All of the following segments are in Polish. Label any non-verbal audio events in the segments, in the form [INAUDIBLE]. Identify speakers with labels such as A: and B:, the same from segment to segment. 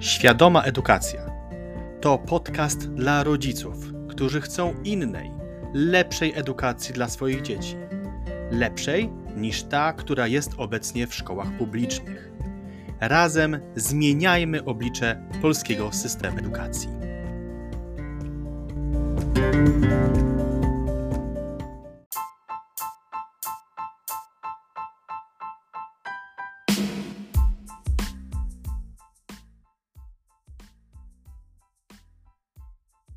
A: Świadoma Edukacja to podcast dla rodziców, którzy chcą innej, lepszej edukacji dla swoich dzieci. Lepszej niż ta, która jest obecnie w szkołach publicznych. Razem zmieniajmy oblicze polskiego systemu edukacji.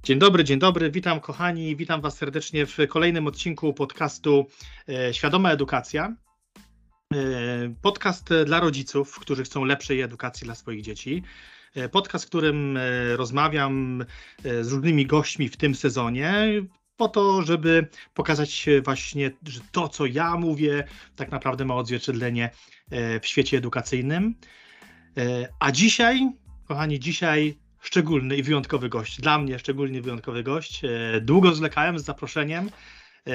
A: Dzień dobry, dzień dobry, witam kochani, witam Was serdecznie w kolejnym odcinku podcastu e, Świadoma Edukacja. E, podcast dla rodziców, którzy chcą lepszej edukacji dla swoich dzieci. E, podcast, w którym rozmawiam z różnymi gośćmi w tym sezonie, po to, żeby pokazać właśnie, że to, co ja mówię, tak naprawdę ma odzwierciedlenie w świecie edukacyjnym. A dzisiaj, kochani, dzisiaj szczególny i wyjątkowy gość. Dla mnie szczególnie wyjątkowy gość. E, długo zwlekałem z zaproszeniem. E,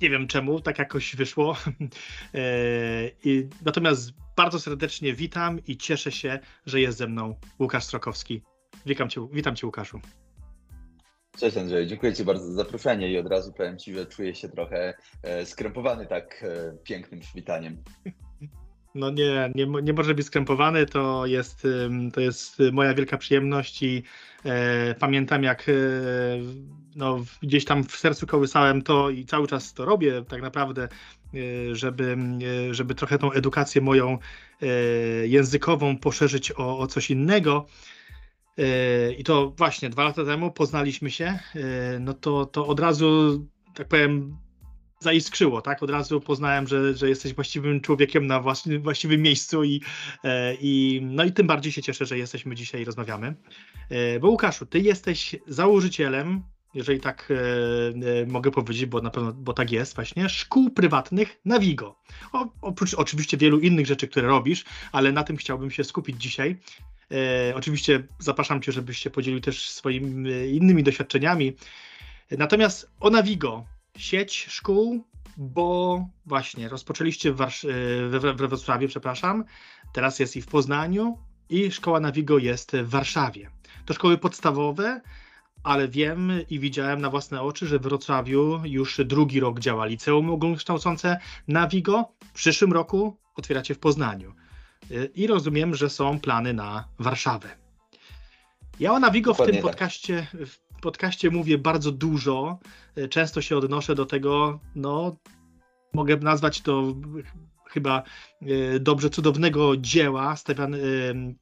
A: nie wiem czemu, tak jakoś wyszło. [LAUGHS] E, natomiast bardzo serdecznie witam i cieszę się, że jest ze mną Łukasz Strokowski. Witam cię, witam cię Łukaszu.
B: Cześć Andrzej, dziękuję Ci bardzo za zaproszenie i od razu powiem Ci, że czuję się trochę skrępowany tak pięknym przywitaniem.
A: No nie, nie, nie może być skrępowany, to jest, to jest moja wielka przyjemność i e, pamiętam jak e, no, gdzieś tam w sercu kołysałem to i cały czas to robię tak naprawdę, e, żeby, e, żeby trochę tą edukację moją e, językową poszerzyć o, o coś innego. I to właśnie dwa lata temu poznaliśmy się, no to, to od razu, tak powiem, zaiskrzyło, tak? Od razu poznałem, że, że jesteś właściwym człowiekiem na właściwym, miejscu i, e, i no i tym bardziej się cieszę, że jesteśmy dzisiaj i rozmawiamy. E, bo Łukaszu, ty jesteś założycielem, jeżeli tak e, mogę powiedzieć, bo na pewno, bo tak jest właśnie, szkół prywatnych na Wigo. O, oprócz oczywiście wielu innych rzeczy, które robisz, ale na tym chciałbym się skupić dzisiaj. Oczywiście zapraszam cię, żebyś się podzielił też swoimi innymi doświadczeniami. Natomiast o Navigo, sieć szkół, bo właśnie rozpoczęliście Warsz- we, we Wrocławiu, przepraszam, teraz jest i w Poznaniu i szkoła Navigo jest w Warszawie. To szkoły podstawowe, ale wiem i widziałem na własne oczy, że w Wrocławiu już drugi rok działa liceum ogólnokształcące Navigo. W przyszłym roku otwieracie w Poznaniu. I rozumiem, że są plany na Warszawę. Ja o Navigo Dokładnie w tym tak. podcaście, w podcaście mówię bardzo dużo. E, często się odnoszę do tego, no, mogę nazwać to chyba e, dobrze cudownego dzieła, stawian, e,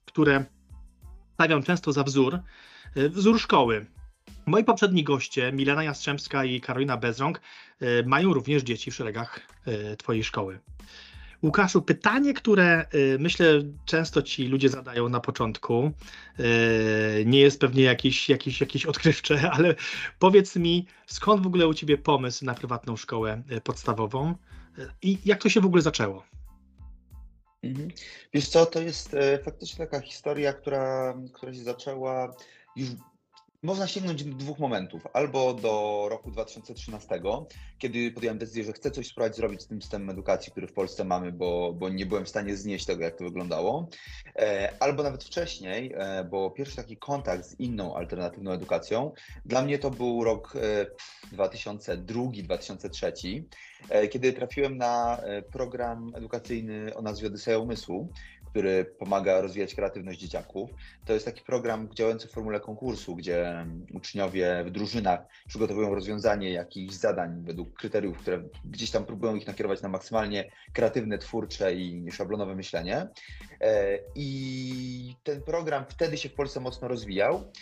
A: które stawiam często za wzór, wzór szkoły. Moi poprzedni goście, Milena Jastrzębska i Karolina Bezrąg, mają również dzieci w szeregach Twojej szkoły. Łukaszu, pytanie, które y, myślę często ci ludzie zadają na początku, y, nie jest pewnie jakieś, jakieś, jakieś odkrywcze, [LAUGHS] ale powiedz mi, skąd w ogóle u ciebie pomysł na prywatną szkołę y, podstawową i jak to się w ogóle zaczęło?
B: Mhm. Wiesz co, to jest faktycznie taka historia, która, która się zaczęła już można sięgnąć do dwóch momentów. Albo do roku 2013, kiedy podjąłem decyzję, że chcę coś spróbować zrobić z tym systemem edukacji, który w Polsce mamy, bo, bo nie byłem w stanie znieść tego, jak to wyglądało. E, albo nawet wcześniej, e, bo pierwszy taki kontakt z inną alternatywną edukacją, dla mnie to był rok 2002-2003, e, kiedy trafiłem na program edukacyjny o nazwie Odyseja Umysłu, który pomaga rozwijać kreatywność dzieciaków. To jest taki program działający w formule konkursu, gdzie uczniowie w drużynach przygotowują rozwiązanie jakichś zadań według kryteriów, które gdzieś tam próbują ich nakierować na maksymalnie kreatywne, twórcze i szablonowe myślenie. E, I ten program wtedy się w Polsce mocno rozwijał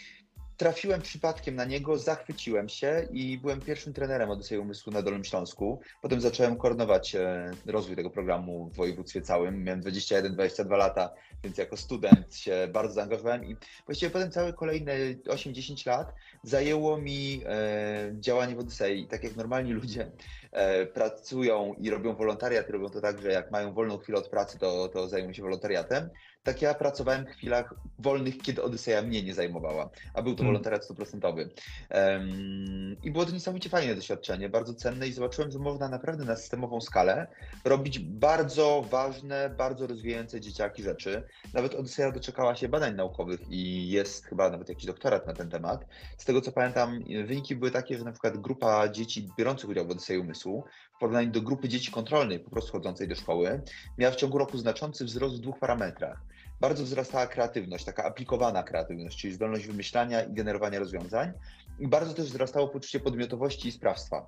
B: trafiłem przypadkiem na niego, zachwyciłem się i byłem pierwszym trenerem Odysei Umysłu na Dolnym Śląsku. Potem zacząłem koordynować e, rozwój tego programu w województwie całym. Miałem 21-22 lata, więc jako student się bardzo zaangażowałem i właściwie potem całe kolejne 8-10 lat zajęło mi e, działanie w Odysei. Tak jak normalni ludzie e, pracują i robią wolontariat, robią to tak, że jak mają wolną chwilę od pracy, to, to zajmują się wolontariatem. Tak ja pracowałem w chwilach wolnych, kiedy Odyseja mnie nie zajmowała, a był to
A: Hmm.
B: wolontariat stuprocentowy. Um, I było to niesamowicie fajne doświadczenie, bardzo cenne i zobaczyłem, że można naprawdę na systemową skalę robić bardzo ważne, bardzo rozwijające dzieciaki rzeczy. Nawet Odyseja doczekała się badań naukowych i jest chyba nawet jakiś doktorat na ten temat. Z tego co pamiętam, wyniki były takie, że na przykład grupa dzieci biorących udział w Odysei Umysłu w porównaniu do grupy dzieci kontrolnej, po prostu chodzącej do szkoły, miała w ciągu roku znaczący wzrost w dwóch parametrach. Bardzo wzrastała kreatywność, taka aplikowana kreatywność, czyli zdolność wymyślania i generowania rozwiązań. I bardzo też wzrastało poczucie podmiotowości i sprawstwa.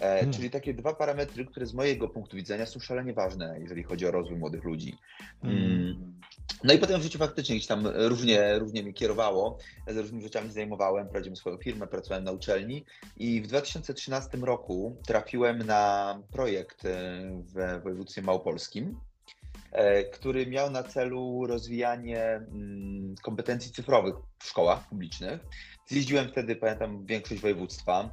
B: E,
A: Hmm.
B: Czyli takie dwa parametry, które z mojego punktu widzenia są szalenie ważne, jeżeli chodzi o rozwój młodych ludzi. Mm. No i potem w życiu faktycznie gdzieś tam różnie, różnie mi kierowało, z różnymi rzeczami zajmowałem, prowadziłem swoją firmę, pracowałem na uczelni i w 2013 roku trafiłem na projekt e, w województwie małopolskim, który miał na celu rozwijanie mm, kompetencji cyfrowych w szkołach publicznych. Zjeździłem wtedy, pamiętam, większość województwa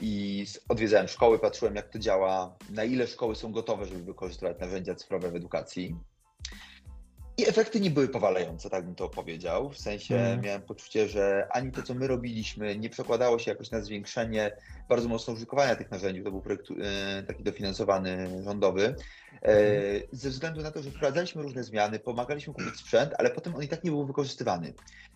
B: i odwiedzałem szkoły, patrzyłem jak to działa, na ile szkoły są gotowe, żeby wykorzystywać narzędzia cyfrowe w edukacji. I efekty nie były powalające, tak bym to powiedział. W sensie
A: Mhm.
B: miałem poczucie, że ani to, co my robiliśmy, nie przekładało się jakoś na zwiększenie bardzo mocno użytkowania tych narzędzi. To był projekt e, taki dofinansowany rządowy. E, ze względu na to, że wprowadzaliśmy różne zmiany, pomagaliśmy kupić sprzęt, ale potem on i tak nie był wykorzystywany.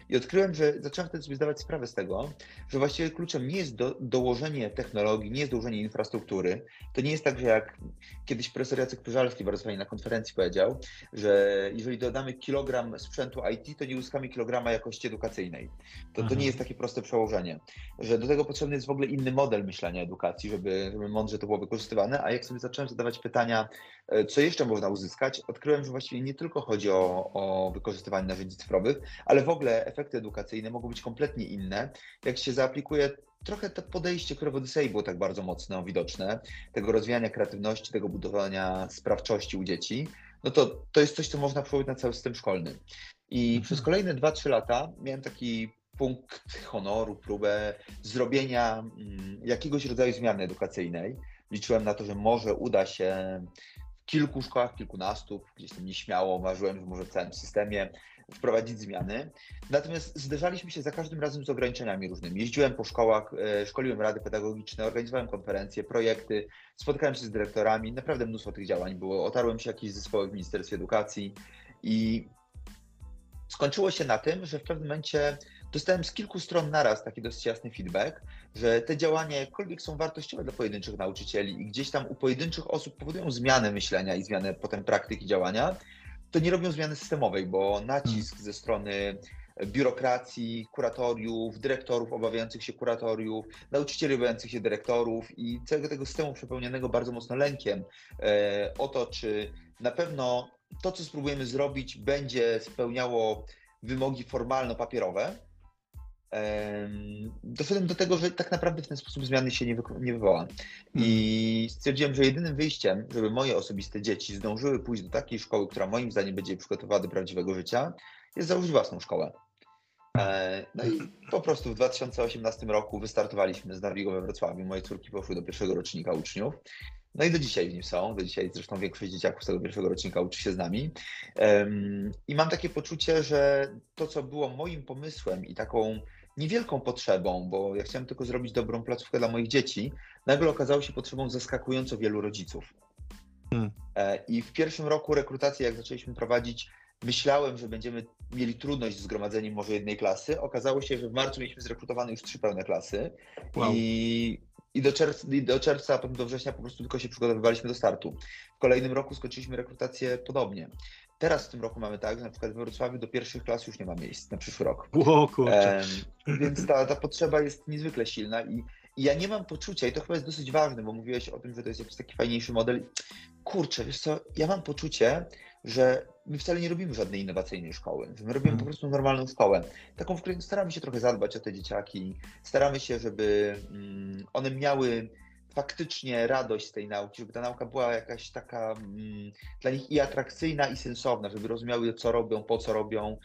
B: I odkryłem, że zacząłem wtedy sobie zdawać sprawę z tego, że właściwie kluczem nie jest do, dołożenie technologii, nie jest dołożenie infrastruktury. To nie jest tak, że jak kiedyś profesor Jacek Pyżalski bardzo fajnie na konferencji powiedział, że jeżeli dodamy kilogram sprzętu IT, to nie uzyskamy kilograma jakości edukacyjnej. To, to
A: Mhm.
B: nie jest takie proste przełożenie. Że do tego potrzebny jest w ogóle inny model myślenia edukacji, żeby, żeby mądrze to było wykorzystywane. A jak sobie zacząłem zadawać pytania, co jeszcze można uzyskać, odkryłem, że właściwie nie tylko chodzi o, o wykorzystywanie narzędzi cyfrowych, ale w ogóle efekty edukacyjne mogą być kompletnie inne, jak się zaaplikuje trochę to podejście, które w Odysei było tak bardzo mocno widoczne, tego rozwijania kreatywności, tego budowania sprawczości u dzieci, no to to jest coś, co można przełożyć na cały system szkolny. I
A: Mhm.
B: przez kolejne 2-3 lata miałem taki punkt honoru, próbę zrobienia mm, jakiegoś rodzaju zmiany edukacyjnej. Liczyłem na to, że może uda się kilku szkołach, kilkunastu, gdzieś tam nieśmiało marzyłem, że może w całym systemie wprowadzić zmiany. Natomiast zderzaliśmy się za każdym razem z ograniczeniami różnymi. Jeździłem po szkołach, e, szkoliłem rady pedagogiczne, organizowałem konferencje, projekty, spotkałem się z dyrektorami, naprawdę mnóstwo tych działań było. Otarłem się jakieś zespoły w Ministerstwie Edukacji i skończyło się na tym, że w pewnym momencie dostałem z kilku stron naraz taki dosyć jasny feedback, że te działania, jakkolwiek są wartościowe dla pojedynczych nauczycieli i gdzieś tam u pojedynczych osób powodują zmianę myślenia i zmianę potem praktyki działania, to nie robią zmiany systemowej, bo nacisk ze strony biurokracji, kuratoriów, dyrektorów obawiających się kuratoriów, nauczycieli obawiających się dyrektorów i całego tego systemu przepełnionego bardzo mocno lękiem e, o to, czy na pewno to, co spróbujemy zrobić, będzie spełniało wymogi formalno-papierowe. Em, Doszedłem do tego, że tak naprawdę w ten sposób zmiany się nie, nie wywoła. I stwierdziłem, że jedynym wyjściem, żeby moje osobiste dzieci zdążyły pójść do takiej szkoły, która moim zdaniem będzie je przygotowała do prawdziwego życia, jest założyć własną szkołę. E, No i po prostu w 2018 roku wystartowaliśmy z Narwigo we Wrocławiu. Moje córki poszły do pierwszego rocznika uczniów. No i do dzisiaj w nim są. Do dzisiaj zresztą większość dzieciaków z tego pierwszego rocznika uczy się z nami. I mam takie poczucie, że to, co było moim pomysłem i taką niewielką potrzebą, bo ja chciałem tylko zrobić dobrą placówkę dla moich dzieci, nagle okazało się potrzebą zaskakująco wielu rodziców.
A: Hmm.
B: E, I w pierwszym roku rekrutacji, jak zaczęliśmy prowadzić, myślałem, że będziemy mieli trudność z zgromadzeniem może jednej klasy. Okazało się, że w marcu mieliśmy zrekrutowane już trzy pełne klasy
A: Wow.
B: i, i, do czerwca, i do czerwca, a potem do września po prostu tylko się przygotowywaliśmy do startu. W kolejnym roku skończyliśmy rekrutację podobnie. Teraz w tym roku mamy tak, że na przykład we Wrocławiu do pierwszych klas już nie ma miejsc na przyszły rok.
A: O kurczę.
B: Więc ta, ta potrzeba jest niezwykle silna i, i ja nie mam poczucia, i to chyba jest dosyć ważne, bo mówiłeś o tym, że to jest jakiś taki fajniejszy model. Kurczę, wiesz co, ja mam poczucie, że my wcale nie robimy żadnej innowacyjnej szkoły, że my robimy
A: Mhm.
B: po prostu normalną szkołę, taką, w której staramy się trochę zadbać o te dzieciaki, staramy się, żeby mm, one miały faktycznie radość z tej nauki, żeby ta nauka była jakaś taka mm, dla nich i atrakcyjna, i sensowna, żeby rozumiały, co robią, po co robią.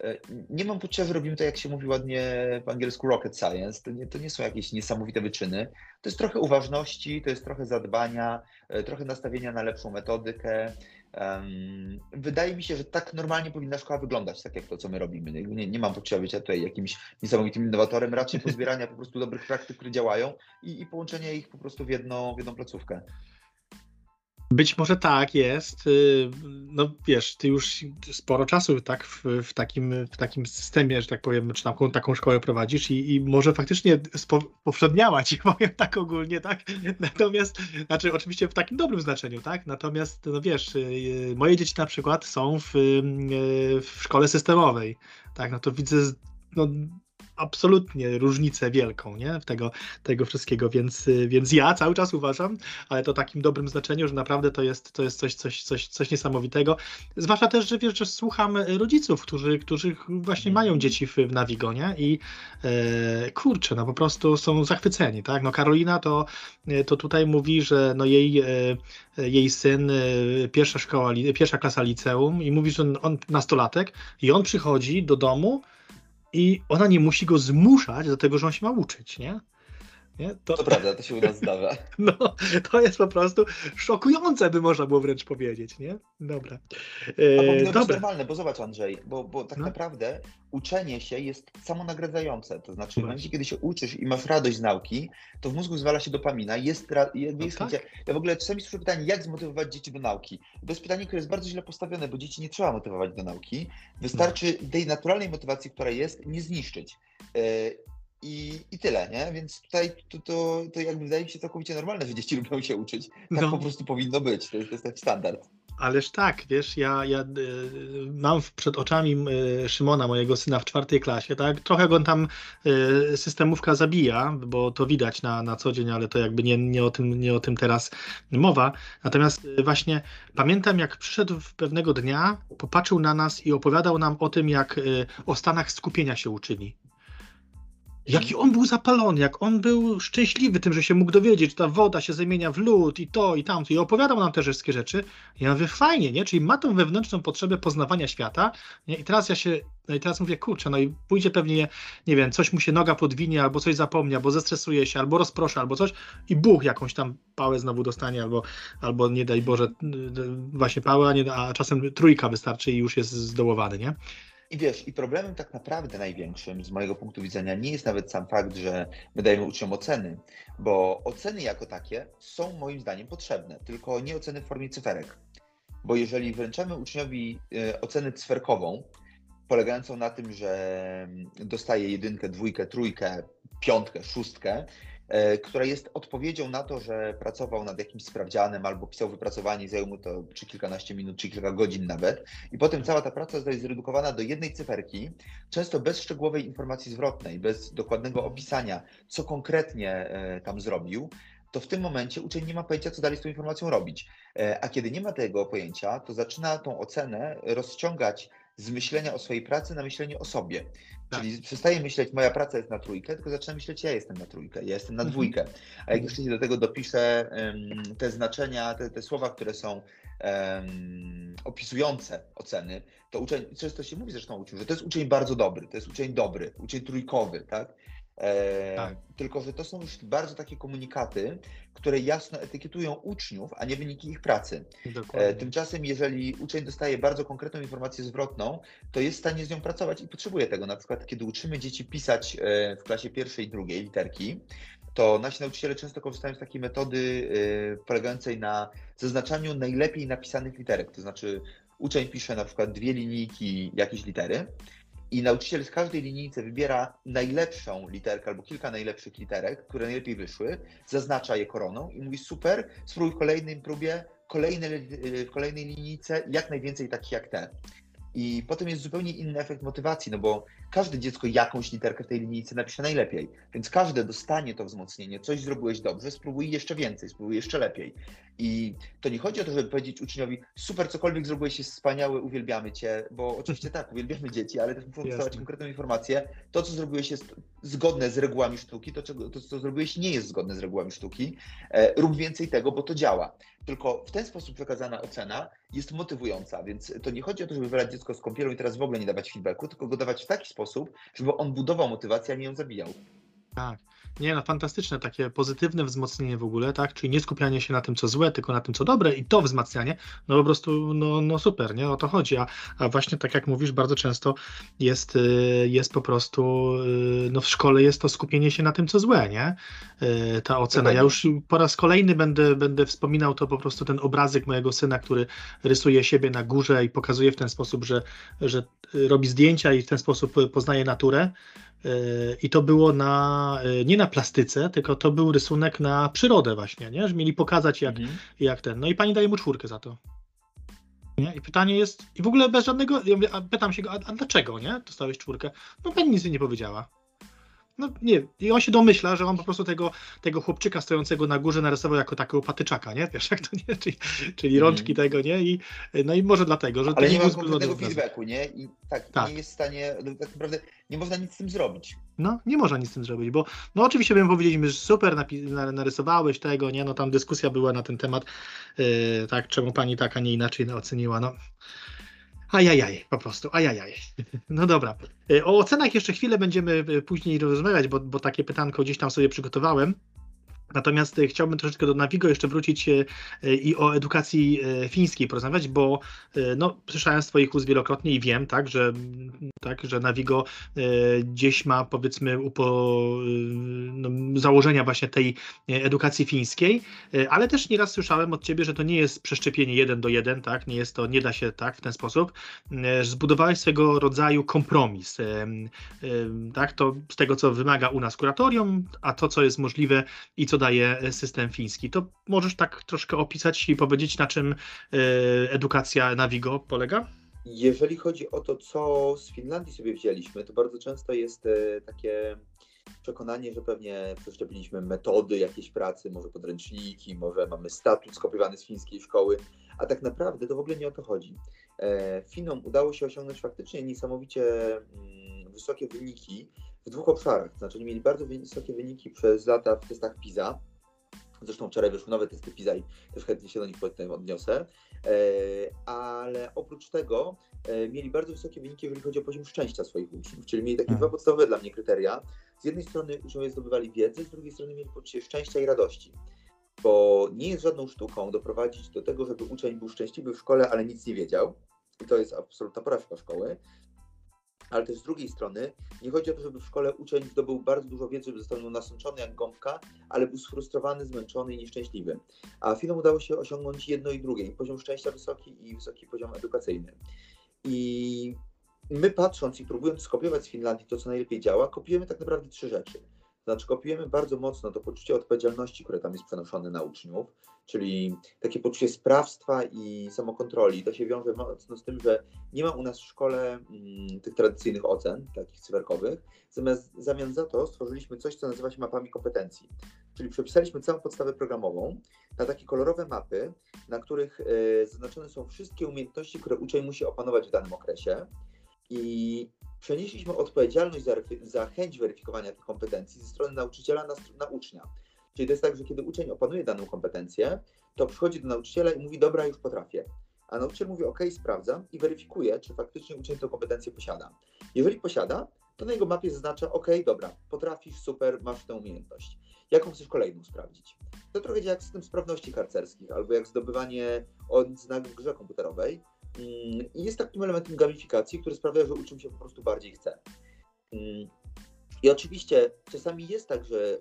B: E, nie mam poczucia, że robimy to, jak się mówi ładnie w angielsku, rocket science. To nie, to nie są jakieś niesamowite wyczyny. To jest trochę uważności, to jest trochę zadbania, e, trochę nastawienia na lepszą metodykę. Wydaje mi się, że tak normalnie powinna szkoła wyglądać, tak jak to, co my robimy. Nie, nie mam poczucia bycia tutaj jakimś niesamowitym innowatorem, raczej pozbierania po prostu dobrych praktyk, które działają i, i połączenia ich po prostu w jedną, w jedną placówkę.
A: Być może tak jest. Y, no wiesz, ty już sporo czasu tak w, w, takim, w takim systemie, że tak powiem, czy taką, taką szkołę prowadzisz i, i może faktycznie powszedniała ci, [LAUGHS] powiem tak ogólnie, tak? Natomiast, znaczy oczywiście w takim dobrym znaczeniu, tak? Natomiast, no wiesz, y, moje dzieci na przykład są w, y, w szkole systemowej, tak? No to widzę no, absolutnie różnicę wielką nie? w tego, tego wszystkiego, więc, więc ja cały czas uważam, ale to takim dobrym znaczeniu, że naprawdę to jest, to jest coś, coś, coś, coś niesamowitego. Zwłaszcza też, że wiesz, że słucham rodziców, którzy, którzy właśnie mhm. mają dzieci w, w Nawigonie i e, kurczę, no po prostu są zachwyceni, tak? No Karolina to, to tutaj mówi, że no jej, e, jej syn, e, pierwsza szkoła, pierwsza klasa liceum i mówi, że on nastolatek i on przychodzi do domu i ona nie musi go zmuszać do tego, że on się ma uczyć, nie?
B: Nie? To, to prawda, to się u nas zdarza. [LAUGHS]
A: No, to jest po prostu szokujące, by można było wręcz powiedzieć, nie? Dobra.
B: E, A powinno być normalne, bo zobacz Andrzej, bo, bo tak no. naprawdę uczenie się jest samonagradzające. To znaczy, w momencie, kiedy się uczysz i masz radość z nauki, to w mózgu zwala się dopamina, jest, jest no tak. Ja w ogóle czasami słyszę pytanie, jak zmotywować dzieci do nauki? To jest pytanie, które jest bardzo źle postawione, bo dzieci nie trzeba motywować do nauki. Wystarczy no. tej naturalnej motywacji, która jest, nie zniszczyć. E, i, I tyle, nie? Więc tutaj to, to, to jakby wydaje mi się całkowicie normalne, że dzieci lubią się uczyć. Tak no. po prostu powinno być. To jest, to jest taki standard.
A: Ależ tak, wiesz, ja, ja y, mam przed oczami y, Szymona, mojego syna w czwartej klasie, tak? Trochę go tam y, systemówka zabija, bo to widać na, na co dzień, ale to jakby nie, nie, o tym, nie o tym teraz mowa. Natomiast właśnie pamiętam, jak przyszedł pewnego dnia, popatrzył na nas i opowiadał nam o tym, jak o stanach skupienia się uczyli. Jaki on był zapalony, jak on był szczęśliwy tym, że się mógł dowiedzieć, że ta woda się zamienia w lód i to i tamto i opowiadał nam te wszystkie rzeczy. Ja mówię, fajnie, nie? Czyli ma tą wewnętrzną potrzebę poznawania świata nie? i teraz ja się, no i teraz mówię, kurczę, no i pójdzie pewnie, nie wiem, coś mu się noga podwinie, albo coś zapomni, albo zestresuje się, albo rozproszy, albo coś i buch, jakąś tam pałę znowu dostanie, albo, albo nie daj Boże, właśnie pałę, a, nie, a czasem trójka wystarczy i już jest zdołowany, nie?
B: I wiesz, i problemem tak naprawdę największym z mojego punktu widzenia nie jest nawet sam fakt, że my dajemy uczniom oceny, bo oceny jako takie są moim zdaniem potrzebne, tylko nie oceny w formie cyferek. Bo jeżeli wręczamy uczniowi y, ocenę cyferkową, polegającą na tym, że dostaje jedynkę, dwójkę, trójkę, piątkę, szóstkę, E, która jest odpowiedzią na to, że pracował nad jakimś sprawdzianem albo pisał wypracowanie, zajęło mu to czy kilkanaście minut, czy kilka godzin nawet. I potem cała ta praca zostaje zredukowana do jednej cyferki, często bez szczegółowej informacji zwrotnej, bez dokładnego opisania, co konkretnie e, tam zrobił to w tym momencie uczeń nie ma pojęcia, co dalej z tą informacją robić. E, a kiedy nie ma tego pojęcia, to zaczyna tą ocenę rozciągać z myślenia o swojej pracy na myślenie o sobie. Tak. Czyli przestaje myśleć, moja praca jest na trójkę, tylko zaczyna myśleć, ja jestem na trójkę, ja jestem na mhm. dwójkę. A jak jeszcze się do tego dopiszę um, te znaczenia, te, te, słowa, które są um, opisujące oceny, to uczeń, często się mówi zresztą uczniom, że to jest uczeń bardzo dobry, to jest uczeń dobry, uczeń trójkowy, tak? E, tak. Tylko, że to są już bardzo takie komunikaty, które jasno etykietują uczniów, a nie wyniki ich pracy. E, tymczasem, jeżeli uczeń dostaje bardzo konkretną informację zwrotną, to jest w stanie z nią pracować i potrzebuje tego. Na przykład, kiedy uczymy dzieci pisać e, w klasie pierwszej i drugiej literki, to nasi nauczyciele często korzystają z takiej metody e, polegającej na zaznaczaniu najlepiej napisanych literek. To znaczy, uczeń pisze na przykład dwie linijki jakiejś litery i nauczyciel z każdej linijce wybiera najlepszą literkę albo kilka najlepszych literek, które najlepiej wyszły, zaznacza je koroną i mówi super, spróbuj w kolejnej próbie, kolejne, w kolejnej linijce jak najwięcej takich jak te. I potem jest zupełnie inny efekt motywacji, no bo każde dziecko jakąś literkę w tej linijce napisze najlepiej, więc każde dostanie to wzmocnienie, coś zrobiłeś dobrze, spróbuj jeszcze więcej, spróbuj jeszcze lepiej.
C: I to nie chodzi o to, żeby powiedzieć uczniowi, super, cokolwiek zrobiłeś jest wspaniały, uwielbiamy cię, bo oczywiście tak, uwielbiamy dzieci, ale też dostawać konkretną informację. To, co zrobiłeś jest zgodne z regułami sztuki, to, to co zrobiłeś nie jest zgodne z regułami sztuki. E, rób więcej tego, bo to działa. Tylko w ten sposób przekazana ocena jest motywująca, więc to nie chodzi o to, żeby wylać dziecko z kąpielą i teraz w ogóle nie dawać feedbacku, tylko go dawać w taki sposób, żeby on budował motywację, a nie ją zabijał.
A: Tak. Nie, no fantastyczne, takie pozytywne wzmocnienie w ogóle, tak? Czyli nie skupianie się na tym, co złe, tylko na tym, co dobre i to wzmacnianie, no po prostu, no, no super, nie? O to chodzi. A, a właśnie tak jak mówisz, bardzo często jest, y, jest po prostu, y, no w szkole jest to skupienie się na tym, co złe, nie? Y, ta ocena. Ja już po raz kolejny będę, będę wspominał to po prostu ten obrazek mojego syna, który rysuje siebie na górze i pokazuje w ten sposób, że, że robi zdjęcia i w ten sposób poznaje naturę. I to było na, nie na plastyce, tylko to był rysunek na przyrodę właśnie, nie? że mieli pokazać jak, mhm. jak ten. No i pani daje mu czwórkę za to. Nie? I pytanie jest, i w ogóle bez żadnego, ja pytam się go, a, a dlaczego, nie? Dostałeś czwórkę? No pani nic nie powiedziała. No nie, i on się domyśla, że on po prostu tego, tego chłopczyka stojącego na górze narysował jako takiego patyczaka, nie? Wiesz, jak to nie? [LAUGHS] Czyli, czyli mm. rączki tego, nie? I, no i może dlatego, że...
C: Ale nie ma konkretnego feedbacku, nie? I tak, tak, nie jest w stanie, no, tak naprawdę nie można nic z tym zrobić.
A: No, nie można nic z tym zrobić, bo no oczywiście bym powiedzieć, że super narysowałeś tego, nie? No tam dyskusja była na ten temat, yy, tak, czemu pani tak, a nie inaczej oceniła, no. Ajajaj, po prostu, ajajaj. No dobra. E, o ocenach jeszcze chwilę będziemy e, później rozmawiać, bo, bo takie pytanko gdzieś tam sobie przygotowałem. Natomiast e, chciałbym troszeczkę do Navigo jeszcze wrócić i o edukacji fińskiej porozmawiać, bo no, słyszałem z Twoich ust wielokrotnie i wiem, tak, że tak, że Navigo e, gdzieś ma powiedzmy upo, e, no, założenia właśnie tej edukacji fińskiej, e, ale też nieraz słyszałem od ciebie, że to nie jest przeszczepienie jeden do jeden, tak, nie jest to, nie da się tak w ten sposób. Zbudowałeś swego rodzaju kompromis, tak, to z tego co wymaga u nas kuratorium, a to co jest możliwe i co daje system fiński. To możesz tak troszkę opisać i powiedzieć na czym edukacja Navigo polega?
B: Jeżeli chodzi o to, co z Finlandii sobie wzięliśmy, to bardzo często jest e, takie przekonanie, że pewnie przeszczepiliśmy metody jakiejś pracy, może podręczniki, może mamy statut skopiowany z fińskiej szkoły, a tak naprawdę to w ogóle nie o to chodzi. E, Finom udało się osiągnąć faktycznie niesamowicie mm, wysokie wyniki w dwóch obszarach. To znaczy, oni mieli bardzo wysokie wyniki przez lata w testach PISA. Zresztą wczoraj wyszły nowe testy PISA i też chętnie się do nich odniosę. E, ale oprócz tego e, mieli bardzo wysokie wyniki, jeżeli chodzi o poziom szczęścia swoich uczniów, czyli mieli takie hmm. dwa podstawowe dla mnie kryteria. Z jednej strony uczniowie zdobywali wiedzę, z drugiej strony mieli poczucie szczęścia i radości. Bo nie jest żadną sztuką doprowadzić do tego, żeby uczeń był szczęśliwy w szkole, ale nic nie wiedział. I to jest absolutna porażka szkoły ale też z drugiej strony nie chodzi o to, żeby w szkole uczeń zdobył bardzo dużo wiedzy, żeby został nasączony jak gąbka, ale był sfrustrowany, zmęczony i nieszczęśliwy. A filmom udało się osiągnąć jedno i drugie, poziom szczęścia wysoki i wysoki poziom edukacyjny. I my patrząc i próbując skopiować z Finlandii to, co najlepiej działa, kopiujemy tak naprawdę trzy rzeczy. Znaczy, kopiujemy bardzo mocno to poczucie odpowiedzialności, które tam jest przenoszone na uczniów, czyli takie poczucie sprawstwa i samokontroli. To się wiąże mocno z tym, że nie ma u nas w szkole mm, tych tradycyjnych ocen, takich cyferkowych. Zamiast zamiast za to stworzyliśmy coś, co nazywa się mapami kompetencji. Czyli przepisaliśmy całą podstawę programową na takie kolorowe mapy, na których y, zaznaczone są wszystkie umiejętności, które uczeń musi opanować w danym okresie. I przenieśliśmy odpowiedzialność za, za chęć weryfikowania tych kompetencji ze strony nauczyciela na, na ucznia. Czyli to jest tak, że kiedy uczeń opanuje daną kompetencję, to przychodzi do nauczyciela i mówi, dobra, już potrafię. A nauczyciel mówi, ok, sprawdzam i weryfikuje, czy faktycznie uczeń tę kompetencję posiada. Jeżeli posiada, to na jego mapie zaznacza, ok, dobra, potrafisz, super, masz tę umiejętność. Jaką chcesz kolejną sprawdzić? To trochę jak system sprawności harcerskich, albo jak zdobywanie odznaku w grze komputerowej. Mm, I jest takim elementem gamifikacji, który sprawia, że uczeń się po prostu bardziej chce. Mm, I oczywiście czasami jest tak, że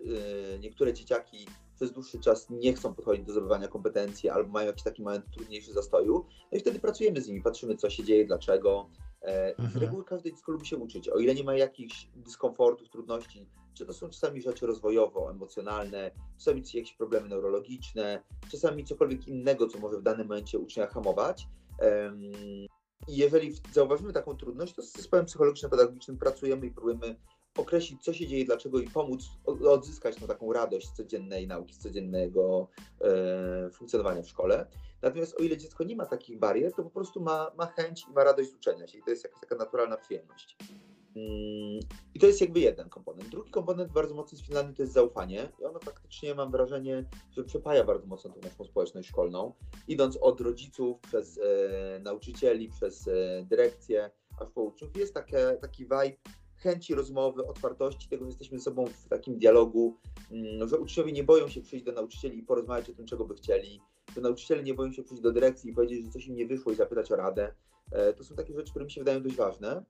B: y, niektóre dzieciaki przez dłuższy czas nie chcą podchodzić do zdobywania kompetencji albo mają jakiś taki moment trudniejszy zastoju. No i wtedy pracujemy z nimi, patrzymy, co się dzieje, dlaczego. E, mhm. Z reguły każde dziecko lubi się uczyć. O ile nie ma jakichś dyskomfortów, trudności, czy to są czasami rzeczy rozwojowo-emocjonalne, czasami jakieś problemy neurologiczne, czasami cokolwiek innego, co może w danym momencie ucznia hamować, i jeżeli zauważymy taką trudność, to z zespołem psychologiczno-pedagogicznym pracujemy i próbujemy określić, co się dzieje, dlaczego i pomóc odzyskać no, taką radość codziennej nauki, z codziennego e, funkcjonowania w szkole. Natomiast o ile dziecko nie ma takich barier, to po prostu ma, ma chęć i ma radość uczenia się i to jest jakaś taka naturalna przyjemność. Mm, I to jest jakby jeden komponent. Drugi komponent bardzo mocny z Finlandii to jest zaufanie i ono faktycznie mam wrażenie, że przepaja bardzo mocno tą naszą społeczność szkolną, idąc od rodziców, przez e, nauczycieli, przez e, dyrekcję, aż po uczniów. Jest takie, taki vibe chęci rozmowy, otwartości, tego, że jesteśmy ze sobą w takim dialogu, mm, że uczniowie nie boją się przyjść do nauczycieli i porozmawiać o tym, czego by chcieli, że nauczyciele nie boją się przyjść do dyrekcji i powiedzieć, że coś im nie wyszło i zapytać o radę. E, to są takie rzeczy, które mi się wydają dość ważne.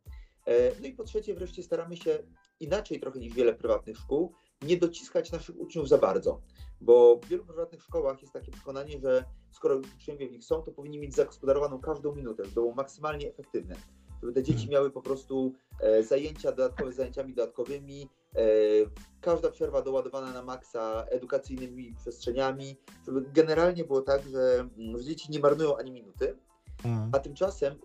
B: E, no i po trzecie, wreszcie staramy się inaczej trochę niż wiele prywatnych szkół, nie dociskać naszych uczniów za bardzo, bo w wielu prywatnych szkołach jest takie przekonanie, że skoro uczniowie w nich są, to powinni mieć zagospodarowaną każdą minutę, żeby było maksymalnie efektywne, żeby te dzieci mhm. miały po prostu e, zajęcia dodatkowe zajęciami dodatkowymi, e, każda przerwa doładowana na maksa edukacyjnymi przestrzeniami, żeby generalnie było tak, że, mm, dzieci nie marnują ani minuty. A tymczasem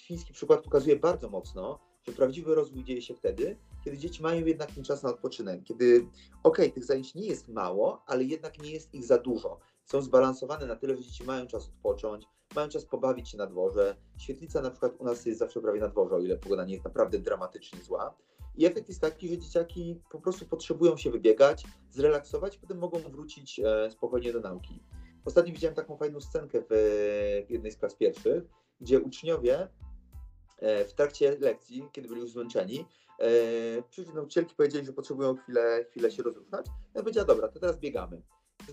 B: fiński przykład pokazuje bardzo mocno, że prawdziwy rozwój dzieje się wtedy, kiedy dzieci mają jednak ten czas na odpoczynek, kiedy okej, okay, tych zajęć nie jest mało, ale jednak nie jest ich za dużo. Są zbalansowane na tyle, że dzieci mają czas odpocząć, mają czas pobawić się na dworze. Świetlica na przykład u nas jest zawsze prawie na dworze, o ile pogoda nie jest naprawdę dramatycznie zła. I efekt jest taki, że dzieciaki po prostu potrzebują się wybiegać, zrelaksować, potem mogą wrócić e, spokojnie do nauki. Ostatnio widziałem taką fajną scenkę w jednej z klas pierwszych, gdzie uczniowie e, w trakcie lekcji, kiedy byli już zmęczeni, e, przyszli nauczycielki powiedzieli, że potrzebują chwilę, chwilę się rozruszać. Ja powiedziała, dobra, to teraz biegamy.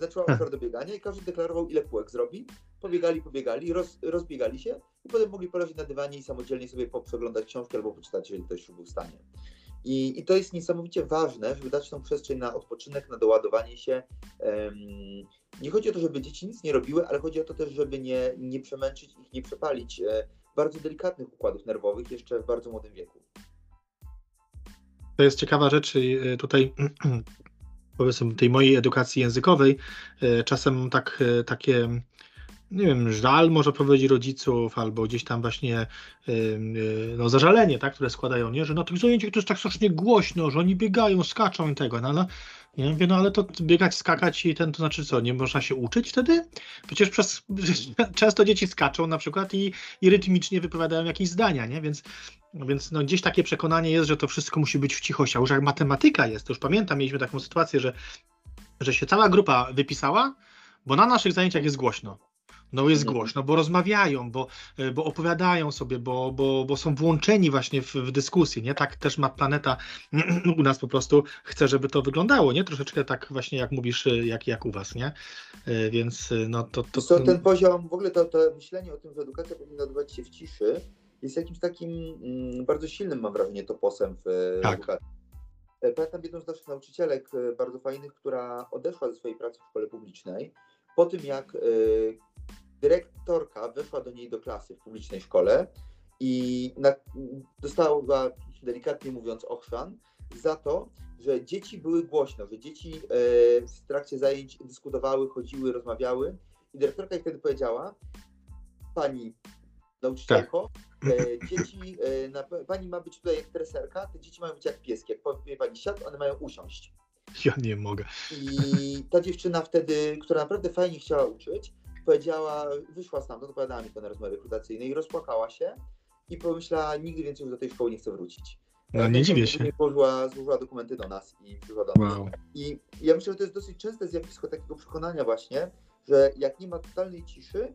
B: Zaczęła oferta do biegania i każdy deklarował, ile kółek zrobi. Pobiegali, pobiegali, roz, rozbiegali się i potem mogli poleżeć na dywanie i samodzielnie sobie przeglądać książki albo poczytać, jeżeli ktoś był w stanie. I, I, to jest niesamowicie ważne, żeby dać tą przestrzeń na odpoczynek, na doładowanie się. Nie chodzi o to, żeby dzieci nic nie robiły, ale chodzi o to też, żeby nie, nie przemęczyć ich, nie przepalić e, bardzo delikatnych układów nerwowych jeszcze w bardzo młodym wieku.
A: To jest ciekawa rzecz e, tutaj [CLEARS THROAT] powiedzmy tej mojej edukacji językowej. E, czasem tak, takie nie wiem, żal może powiedzieć rodziców, albo gdzieś tam właśnie no, zażalenie, tak, które składają, nie? że na tych zajęciach to jest tak strasznie głośno, że oni biegają, skaczą i tego, no ale ja no ale to biegać, skakać i ten, to znaczy co, nie można się uczyć wtedy? Przecież przez, [LAUGHS] często dzieci skaczą na przykład i, i rytmicznie wypowiadają jakieś zdania, nie? Więc, więc no gdzieś takie przekonanie jest, że to wszystko musi być w cichości, a już jak matematyka jest, to już pamiętam, mieliśmy taką sytuację, że, że się cała grupa wypisała, bo na naszych zajęciach jest głośno. No jest mhm. głośno, bo rozmawiają, bo, e, bo opowiadają sobie, bo, bo, bo są włączeni właśnie w, w dyskusję, nie? Tak też ma planeta [CLEARS THROAT] u nas po prostu chce, żeby to wyglądało, nie? Troszeczkę tak właśnie jak mówisz, e, jak, jak u was, nie? E, więc no to... to,
B: to... ten poziom, w ogóle to, to myślenie o tym, że edukacja powinna odbywać się w ciszy, jest jakimś takim mm, bardzo silnym, mam wrażenie, toposem w tak. edukacji. Pamiętam jedną z naszych nauczycielek, bardzo fajnych, która odeszła ze swojej pracy w szkole publicznej po tym, jak dyrektorka weszła do niej do klasy w publicznej szkole i na, dostała, delikatnie mówiąc, ochrzan za to, że dzieci były głośno, że dzieci e, w trakcie zajęć dyskutowały, chodziły, rozmawiały i dyrektorka jej wtedy powiedziała, pani nauczycielko, tak. e, dzieci, e, na, pani ma być tutaj jak treserka, te dzieci mają być jak pieski, jak powie pani siad, one mają usiąść. [LAUGHS]
A: Ja nie mogę.
B: I ta dziewczyna wtedy, która naprawdę fajnie chciała uczyć, powiedziała, wyszła stamtąd, opowiadała mi to na rozmowie rekrutacyjnej i rozpłakała się i pomyślała, nigdy więcej już do tej szkoły nie chcę wrócić.
A: No nie dziwię się.
B: Złożyła, złożyła dokumenty do nas i przyszła do nas. Wow. I ja myślę, że to jest dosyć częste zjawisko takiego przekonania właśnie, że jak nie ma totalnej ciszy,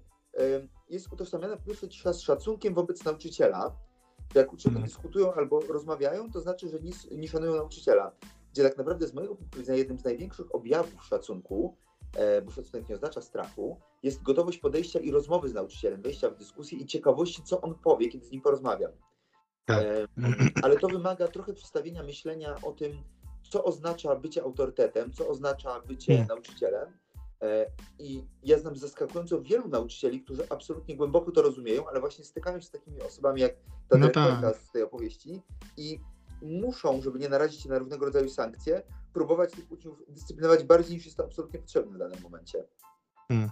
B: jest utożsamiana po pierwsze cisza z szacunkiem wobec nauczyciela. Jak uczniowie hmm. dyskutują albo rozmawiają, to znaczy, że nie, nie szanują nauczyciela. Gdzie tak naprawdę z mojego punktu widzenia jednym z największych objawów szacunku E, bo szacunek nie oznacza strachu, jest gotowość podejścia i rozmowy z nauczycielem, wejścia w dyskusję i ciekawości, co on powie, kiedy z nim porozmawiam. Tak. E, ale to wymaga trochę przedstawienia myślenia o tym, co oznacza bycie autorytetem, co oznacza bycie hmm. nauczycielem. E, I ja znam zaskakująco wielu nauczycieli, którzy absolutnie głęboko to rozumieją, ale właśnie stykają się z takimi osobami jak ta no tak. z tej opowieści i muszą, żeby nie narazić się na różnego rodzaju sankcje, próbować tych uczniów dyscyplinować bardziej niż jest to absolutnie potrzebne w danym momencie.
A: Hmm.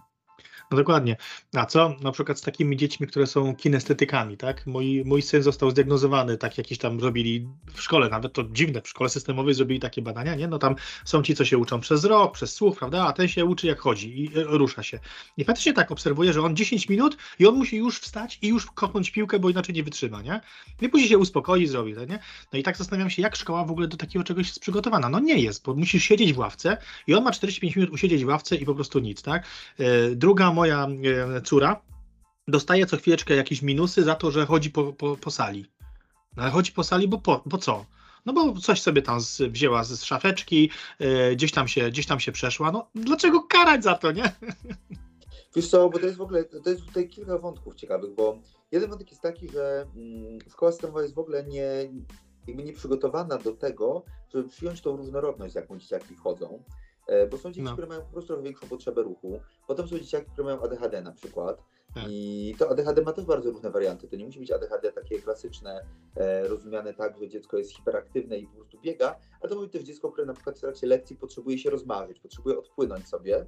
A: No dokładnie. A co na przykład z takimi dziećmi, które są kinestetykami, tak? Mój, mój syn został zdiagnozowany, tak jakiś tam robili w szkole, nawet to dziwne, w szkole systemowej zrobili takie badania, nie? No tam są ci, co się uczą przez wzrok, przez słuch, prawda? A ten się uczy jak chodzi i e, rusza się. I faktycznie tak obserwuję, że on 10 minut i on musi już wstać i już kopnąć piłkę, bo inaczej nie wytrzyma, nie? I później się uspokoi, zrobi, tak, nie? No i tak zastanawiam się, jak szkoła w ogóle do takiego czegoś jest przygotowana. No nie jest, bo musisz siedzieć w ławce i on ma 45 minut usiedzieć w ławce i po prostu nic, tak? E, druga moja e, córa dostaje co chwileczkę jakieś minusy za to, że chodzi po, po, po sali. No ale chodzi po sali, bo po, bo co? No bo coś sobie tam z, wzięła z, z szafeczki, e, gdzieś, tam się, gdzieś tam się przeszła. No dlaczego karać za to, nie? [LAUGHS]
B: Wiesz co, bo to jest w ogóle, to jest tutaj kilka wątków ciekawych, bo jeden wątek jest taki, że mm, szkoła systemowa jest w ogóle nie, jakby nie przygotowana do tego, żeby przyjąć tą różnorodność, jaką dzieciaki chodzą. E, Bo są dzieci,
A: No.
B: które mają po prostu trochę większą potrzebę ruchu. Potem są dzieciaki, które mają ADHD na przykład.
A: Tak.
B: I to ADHD ma też bardzo różne warianty. To nie musi być ADHD takie klasyczne, e, rozumiane tak, że dziecko jest hiperaktywne i po prostu biega, ale to może być też dziecko, które na przykład w trakcie lekcji potrzebuje się rozmarzyć, potrzebuje odpłynąć sobie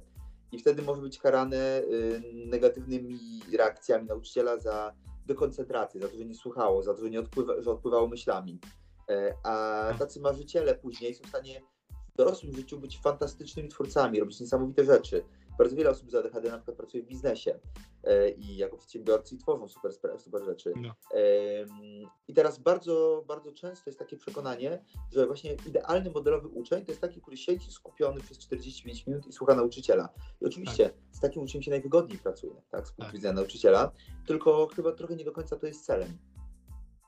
B: i wtedy może być karane y, negatywnymi reakcjami nauczyciela za dekoncentrację, za to, że nie słuchało, za to, że nie odpływa, że odpływało myślami. E, A
A: Tak.
B: tacy marzyciele później są w stanie dorosłym życiu być fantastycznymi twórcami, robić niesamowite rzeczy. Bardzo wiele osób z ADHD na przykład pracuje w biznesie e, i jako przedsiębiorcy i tworzą super, super rzeczy.
A: No.
B: Em, I teraz bardzo, bardzo często jest takie przekonanie, że właśnie idealny modelowy uczeń to jest taki, który siedzi skupiony przez 45 minut i słucha nauczyciela. I oczywiście z takim uczniem się najwygodniej pracuje, tak, z punktu
A: Tak.
B: widzenia nauczyciela, tylko chyba trochę nie do końca to jest celem.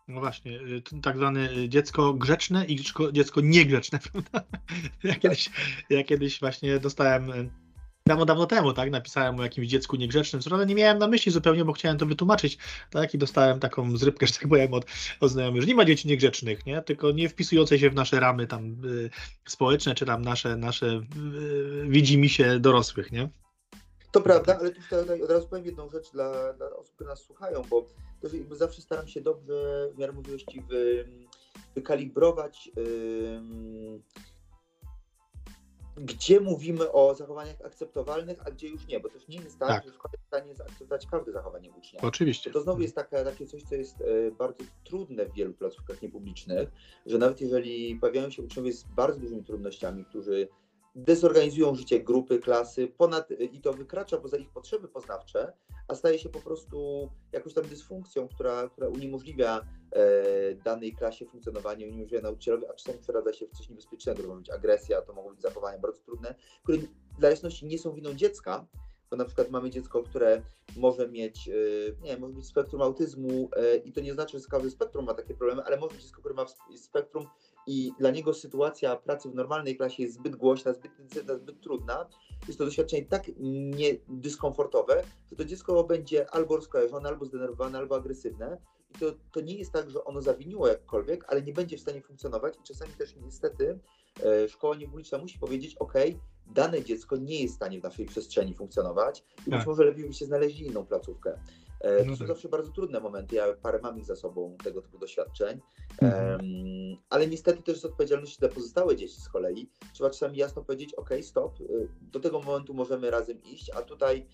A: No właśnie, y, tak zwane y, dziecko grzeczne i dziecko, dziecko niegrzeczne, [LAUGHS] prawda? Ja kiedyś, ja kiedyś właśnie dostałem y, dawno, dawno temu, tak, napisałem o jakimś dziecku niegrzecznym, co nie miałem na myśli zupełnie, bo chciałem to wytłumaczyć, tak, i dostałem taką zrybkę, [LAUGHS] że tak powiem, od, od znajomych, że nie ma dzieci niegrzecznych, nie, tylko nie wpisujące się w nasze ramy tam y, społeczne, czy tam nasze, nasze y, widzimy się dorosłych, nie?
B: To prawda, ale tu tutaj od razu powiem jedną rzecz dla, dla osób, które nas słuchają, bo też zawsze staram się dobrze w miarę możliwości wy, wykalibrować ym, gdzie mówimy o zachowaniach akceptowalnych, a gdzie już nie, bo też nie jest tak,
A: Tak.
B: że szkoła jest w stanie zaakceptować każde zachowanie ucznia.
A: Oczywiście.
B: To znowu jest taka, takie coś, co jest e, bardzo trudne w wielu placówkach niepublicznych, że nawet jeżeli pojawiają się uczniowie z bardzo dużymi trudnościami, którzy dezorganizują życie grupy, klasy, ponad i to wykracza poza ich potrzeby poznawcze, a staje się po prostu jakąś tam dysfunkcją, która, która uniemożliwia e, danej klasie funkcjonowanie, uniemożliwia nauczycielowi, a czasami przeradza się w coś niebezpiecznego. To może być agresja, to mogą być zachowania bardzo trudne, które dla jasności nie są winą dziecka, bo na przykład mamy dziecko, które może mieć, e, nie może mieć spektrum autyzmu e, i to nie znaczy, że każde spektrum ma takie problemy, ale może dziecko, które ma spektrum i dla niego sytuacja pracy w normalnej klasie jest zbyt głośna, zbyt intensywna, zbyt trudna. Jest to doświadczenie tak niedyskomfortowe, że to dziecko będzie albo rozkojarzone, albo zdenerwowane, albo agresywne. I to, to nie jest tak, że ono zawiniło jakkolwiek, ale nie będzie w stanie funkcjonować. I czasami też niestety szkoła niepubliczna musi powiedzieć, ok, dane dziecko nie jest w stanie w naszej przestrzeni funkcjonować i być
A: Tak.
B: może lepiej byście znaleźli inną placówkę. E, To
A: No
B: są
A: tak.
B: zawsze bardzo trudne momenty. Ja parę mam ich za sobą tego typu doświadczeń.
A: Mhm.
B: Em, ale niestety też z odpowiedzialności za pozostałe dzieci z kolei trzeba czasami jasno powiedzieć, ok, stop, y, do tego momentu możemy razem iść, a tutaj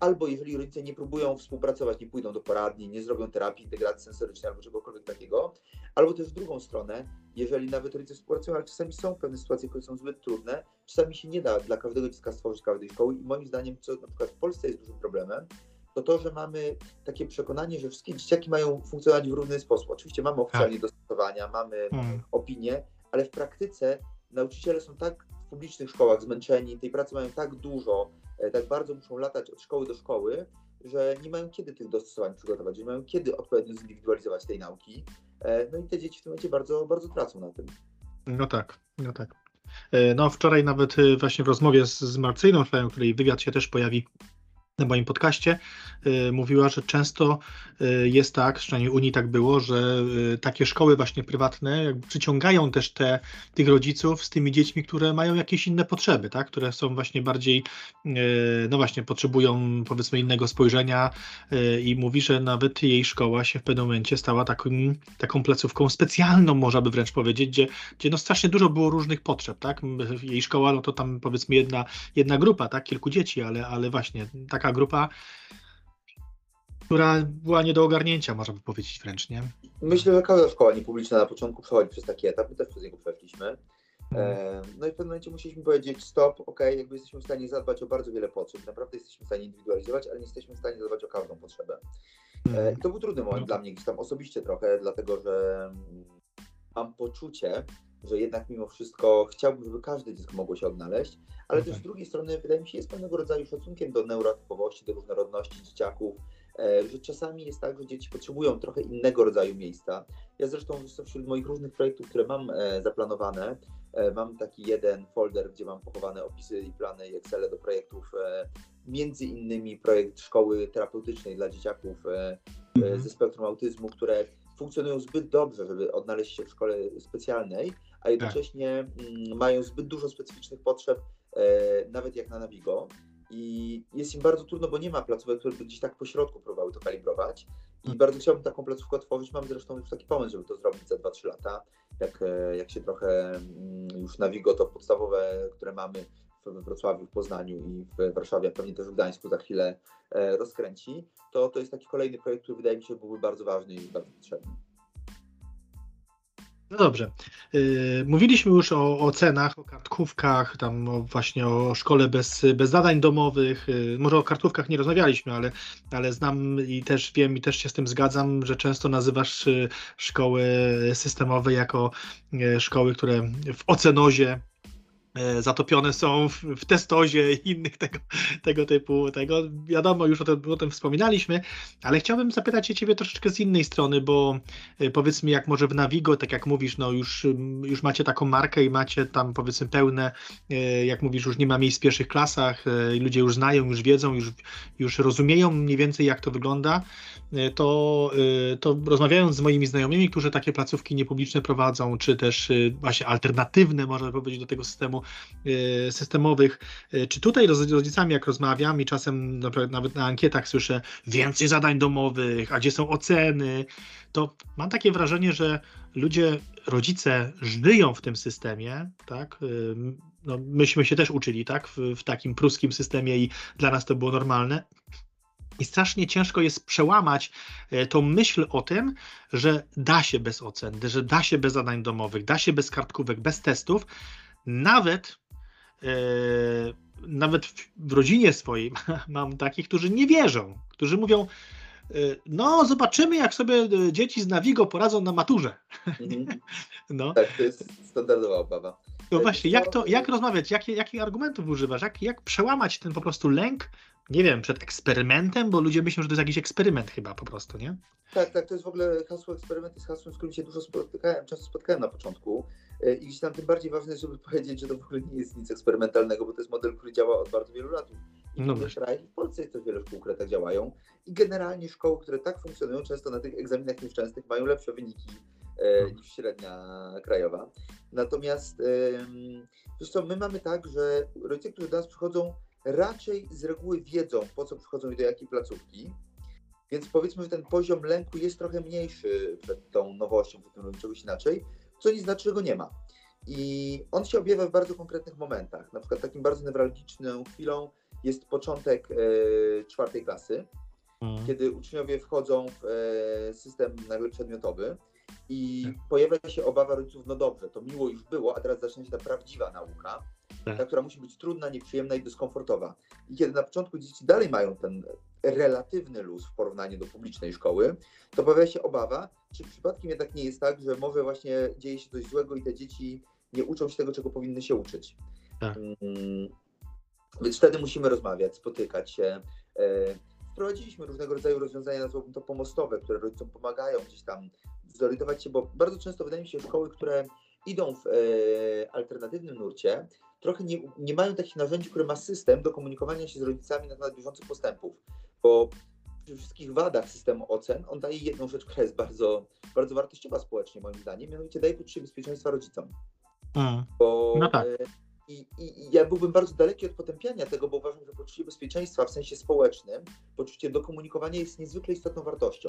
B: albo jeżeli rodzice nie próbują współpracować, nie pójdą do poradni, nie zrobią terapii integracji sensorycznej albo czegokolwiek takiego, albo też w drugą stronę, jeżeli nawet rodzice współpracują, ale czasami są pewne sytuacje, które są zbyt trudne, czasami się nie da dla każdego dziecka stworzyć każdej szkoły i moim zdaniem, co na przykład w Polsce jest dużym problemem, to to, że mamy takie przekonanie, że wszystkie dzieciaki mają funkcjonować w równy sposób. Oczywiście mamy oficjalnie dostosowania, mamy
A: Mm.
B: opinie, ale w praktyce nauczyciele są tak w publicznych szkołach zmęczeni, tej pracy mają tak dużo, tak bardzo muszą latać od szkoły do szkoły, że nie mają kiedy tych dostosowań przygotować, nie mają kiedy odpowiednio zindywidualizować tej nauki. E, No i te dzieci w tym momencie bardzo, bardzo tracą na tym.
A: No tak, no tak. E, No wczoraj nawet e, właśnie w rozmowie z, z Marcyjną, w której wywiad się też pojawi, na moim podcaście y, mówiła, że często y, jest tak, przynajmniej u niej tak było, że y, takie szkoły właśnie prywatne jakby przyciągają też te, tych rodziców z tymi dziećmi, które mają jakieś inne potrzeby, tak? które są właśnie bardziej, no właśnie, potrzebują powiedzmy innego spojrzenia i mówi, że nawet jej szkoła się w pewnym momencie stała takim, taką placówką specjalną, można by wręcz powiedzieć, gdzie, gdzie no strasznie dużo było różnych potrzeb, tak? Jej szkoła, no to tam powiedzmy jedna, jedna grupa, tak? Kilku dzieci, ale, ale właśnie taka taka grupa, która była nie do ogarnięcia, można by powiedzieć wręcz, nie?
B: Myślę, że każda szkoła niepubliczna na początku przechodzi przez taki etap, my też przez niego przeszliśmy.
A: Mhm.
B: E, no i w pewnym momencie musieliśmy powiedzieć stop, ok, jakby jesteśmy w stanie zadbać o bardzo wiele potrzeb, naprawdę jesteśmy w stanie indywidualizować, ale nie jesteśmy w stanie zadbać o każdą potrzebę. E,
A: Mhm.
B: I to był trudny moment dla mnie gdzieś tam osobiście trochę, dlatego że mam poczucie, że jednak mimo wszystko chciałbym, żeby każde dziecko mogło się odnaleźć, ale też z drugiej strony wydaje mi się, jest pewnego rodzaju szacunkiem do neurotypowości, do różnorodności dzieciaków, e, że czasami jest tak, że dzieci potrzebują trochę innego rodzaju miejsca. Ja zresztą wśród moich różnych projektów, które mam e, zaplanowane, e, mam taki jeden folder, gdzie mam pochowane opisy i plany i Excel do projektów, między innymi projekt szkoły terapeutycznej dla dzieciaków
A: Mhm.
B: ze spektrum autyzmu, które funkcjonują zbyt dobrze, żeby odnaleźć się w szkole specjalnej, a jednocześnie tak. mają zbyt dużo specyficznych potrzeb, e, nawet jak na Navigo. I jest im bardzo trudno, bo nie ma placówek, które by gdzieś tak po środku próbowały to kalibrować. I hmm. bardzo chciałbym taką placówkę otworzyć. Mam zresztą już taki pomysł, żeby to zrobić za 2-3 lata. Jak, e, jak się trochę mm, już Navigo, to podstawowe, które mamy we Wrocławiu, w Poznaniu i w Warszawie, a pewnie też w Gdańsku za chwilę e, rozkręci, to to jest taki kolejny projekt, który wydaje mi się byłby bardzo ważny i bardzo potrzebny.
A: No dobrze. Yy, mówiliśmy już o, o cenach, o kartkówkach, tam właśnie o szkole bez, bez zadań domowych. Yy, może o kartkówkach nie rozmawialiśmy, ale, ale znam i też wiem i też się z tym zgadzam, że często nazywasz szkoły systemowe jako szkoły, które w ocenozie E, zatopione są w, testozie i innych tego, tego typu tego. Wiadomo, już o tym, o tym wspominaliśmy, ale chciałbym zapytać się Ciebie troszeczkę z innej strony, bo e, powiedz mi, jak może w Navigo, tak jak mówisz, no już, już macie taką markę i macie tam powiedzmy pełne, e, jak mówisz, już nie ma miejsc w pierwszych klasach, ludzie już znają, już wiedzą, już, już rozumieją mniej więcej, jak to wygląda, to, to rozmawiając z moimi znajomymi, którzy takie placówki niepubliczne prowadzą, czy też właśnie alternatywne, można powiedzieć, do tego systemu, systemowych. Y, czy tutaj z rodzicami, jak rozmawiam i czasem nawet na ankietach słyszę więcej zadań domowych, a gdzie są oceny, to mam takie wrażenie, że ludzie, rodzice żyją w tym systemie, tak? Y, no, myśmy się też uczyli, tak? W, w takim pruskim systemie i dla nas to było normalne. I strasznie ciężko jest przełamać tą myśl o tym, że da się bez ocen, że da się bez zadań domowych, da się bez kartkówek, bez testów, nawet e, nawet w, rodzinie swojej [LAUGHS] mam takich, którzy nie wierzą, którzy mówią, e, no zobaczymy, jak sobie e, dzieci z Navigo poradzą na maturze.
B: Mhm. [LAUGHS] No. Tak, to jest standardowa obawa.
A: No właśnie, jak to, jak rozmawiać, jakie, jakich argumentów używasz, jak, jak przełamać ten po prostu lęk, nie wiem, przed eksperymentem, bo ludzie myślą, że to jest jakiś eksperyment chyba po prostu, nie?
B: Tak, tak, to jest w ogóle hasło eksperyment, jest hasłem, z którym się dużo spotykałem, często spotkałem na początku e, i gdzieś tam tym bardziej ważne jest, żeby powiedzieć, że to w ogóle nie jest nic eksperymentalnego, bo to jest model, który działa od bardzo wielu lat. I no w krajach w Polsce jest też wiele szkół, które tak działają i generalnie szkoły, które tak funkcjonują, często na tych egzaminach nieszczęsnych mają lepsze wyniki e, no. niż średnia krajowa. Natomiast wiesz co, my mamy tak, że rodzice, którzy do nas przychodzą, raczej z reguły wiedzą, po co przychodzą i do jakiej placówki, więc powiedzmy, że ten poziom lęku jest trochę mniejszy przed tą nowością, przed tym czegoś inaczej, co nie znaczy, że go nie ma. I on się objawia w bardzo konkretnych momentach. Na przykład takim bardzo newralgiczną chwilą jest początek e, czwartej klasy, mhm. kiedy uczniowie wchodzą w e, system nagle przedmiotowy i tak. pojawia się obawa rodziców, no dobrze, to miło już było, a teraz zaczyna się ta prawdziwa nauka, tak. ta, która musi być trudna, nieprzyjemna i dyskomfortowa. I kiedy na początku dzieci dalej mają ten relatywny luz w porównaniu do publicznej szkoły, to pojawia się obawa, czy przypadkiem jednak nie jest tak, że może właśnie dzieje się coś złego i te dzieci nie uczą się tego, czego powinny się uczyć. Tak. Mm, więc wtedy musimy rozmawiać, spotykać się. E, wprowadziliśmy różnego rodzaju rozwiązania, nazwałbym to pomostowe, które rodzicom pomagają gdzieś tam zorientować się, bo bardzo często wydaje mi się, szkoły, które idą w e, alternatywnym nurcie, trochę nie, nie mają takich narzędzi, które ma system do komunikowania się z rodzicami na temat bieżących postępów, bo przy wszystkich wadach systemu ocen on daje jedną rzecz, która jest bardzo, bardzo wartościowa społecznie moim zdaniem, mianowicie daje poczucie bezpieczeństwa rodzicom.
A: Mm.
B: Bo,
A: No tak.
B: e, i, i, I ja byłbym bardzo daleki od potępiania tego, bo uważam, że poczucie bezpieczeństwa w sensie społecznym, poczucie do komunikowania jest niezwykle istotną wartością.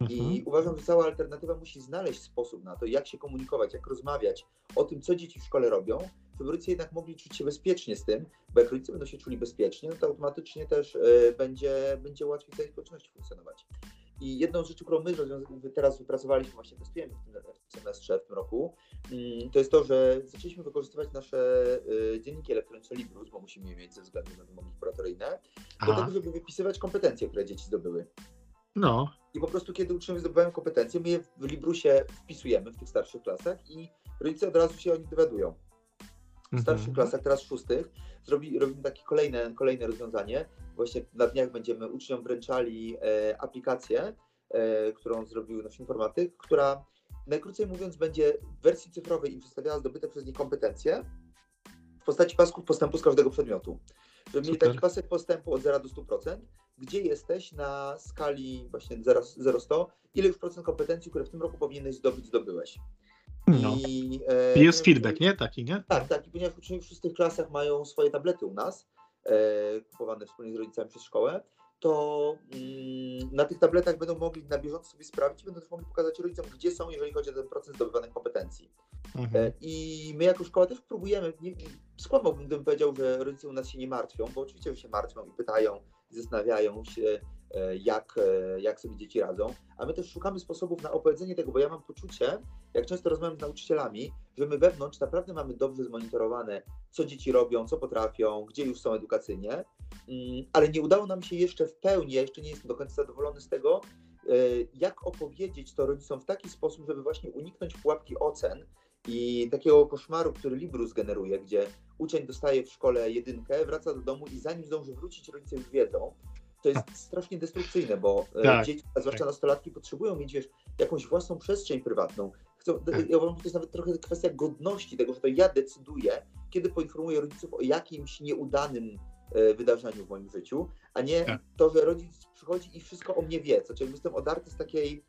B: I
A: Mhm.
B: uważam, że cała alternatywa musi znaleźć sposób na to, jak się komunikować, jak rozmawiać o tym, co dzieci w szkole robią, żeby rodzice jednak mogli czuć się bezpiecznie z tym, bo jak rodzice będą się czuli bezpiecznie, no to automatycznie też e, będzie, będzie łatwiej w tej społeczności funkcjonować. I jedną z rzeczy, którą my teraz wypracowaliśmy, właśnie testujemy w tym, semestrze, w tym roku, mm, to jest to, że zaczęliśmy wykorzystywać nasze e, dzienniki elektroniczne Librus, bo musimy je mieć ze względu na wymogi kuratoryjne, do tego, żeby wypisywać kompetencje, które dzieci zdobyły.
A: No,
B: I po prostu, kiedy uczniowie zdobywają kompetencje, my je w Librusie wpisujemy w tych starszych klasach i rodzice od razu się o nich dowiadują. W starszych
A: Mhm.
B: klasach, teraz szóstych, zrobi, robimy takie kolejne, kolejne rozwiązanie. Właśnie na dniach będziemy uczniom wręczali e, aplikację, e, którą zrobił nasz informatyk, która najkrócej mówiąc będzie w wersji cyfrowej im przedstawiała zdobyte przez nich kompetencje w postaci pasków postępu z każdego przedmiotu. Żeby mieli taki pasek postępu od 0 do 100%, gdzie jesteś na skali właśnie 0-100, ile już procent kompetencji, które w tym roku powinieneś zdobyć, zdobyłeś.
A: no.
B: I, e,
A: Jest feedback, nie? Taki, nie?
B: Tak, tak. I ponieważ uczniowie w szóstych klasach mają swoje tablety u nas, e, kupowane wspólnie z rodzicami przez szkołę, to mm, na tych tabletach będą mogli na bieżąco sobie sprawdzić, będą też mogli pokazać rodzicom, gdzie są, jeżeli chodzi o ten procent zdobywanych kompetencji.
A: Mhm.
B: E, I my jako szkoła też próbujemy, nie, skłamałbym, gdybym powiedział, że rodzice u nas się nie martwią, bo oczywiście, się martwią i pytają, zastanawiają się, e, jak, e, jak sobie dzieci radzą, a my też szukamy sposobów na opowiedzenie tego, bo ja mam poczucie, jak często rozmawiam z nauczycielami, że my wewnątrz naprawdę mamy dobrze zmonitorowane, co dzieci robią, co potrafią, gdzie już są edukacyjnie, mm, ale nie udało nam się jeszcze w pełni, ja jeszcze nie jestem do końca zadowolony z tego, e, jak opowiedzieć to rodzicom w taki sposób, żeby właśnie uniknąć pułapki ocen i takiego koszmaru, który Librus generuje, gdzie uczeń dostaje w szkole jedynkę, wraca do domu i zanim zdąży wrócić, rodzice już wiedzą. To jest strasznie destrukcyjne, bo e,
A: Tak,
B: dzieci, a zwłaszcza
A: tak.
B: nastolatki, potrzebują mieć wiesz, jakąś własną przestrzeń prywatną. Chcą,
A: Tak.
B: ja uważam, że to jest nawet trochę kwestia godności tego, że to ja decyduję, kiedy poinformuję rodziców o jakimś nieudanym e, wydarzeniu w moim życiu, a nie
A: Tak.
B: to, że rodzic przychodzi i wszystko o mnie wie. Znaczy, jakby jestem odarty z takiej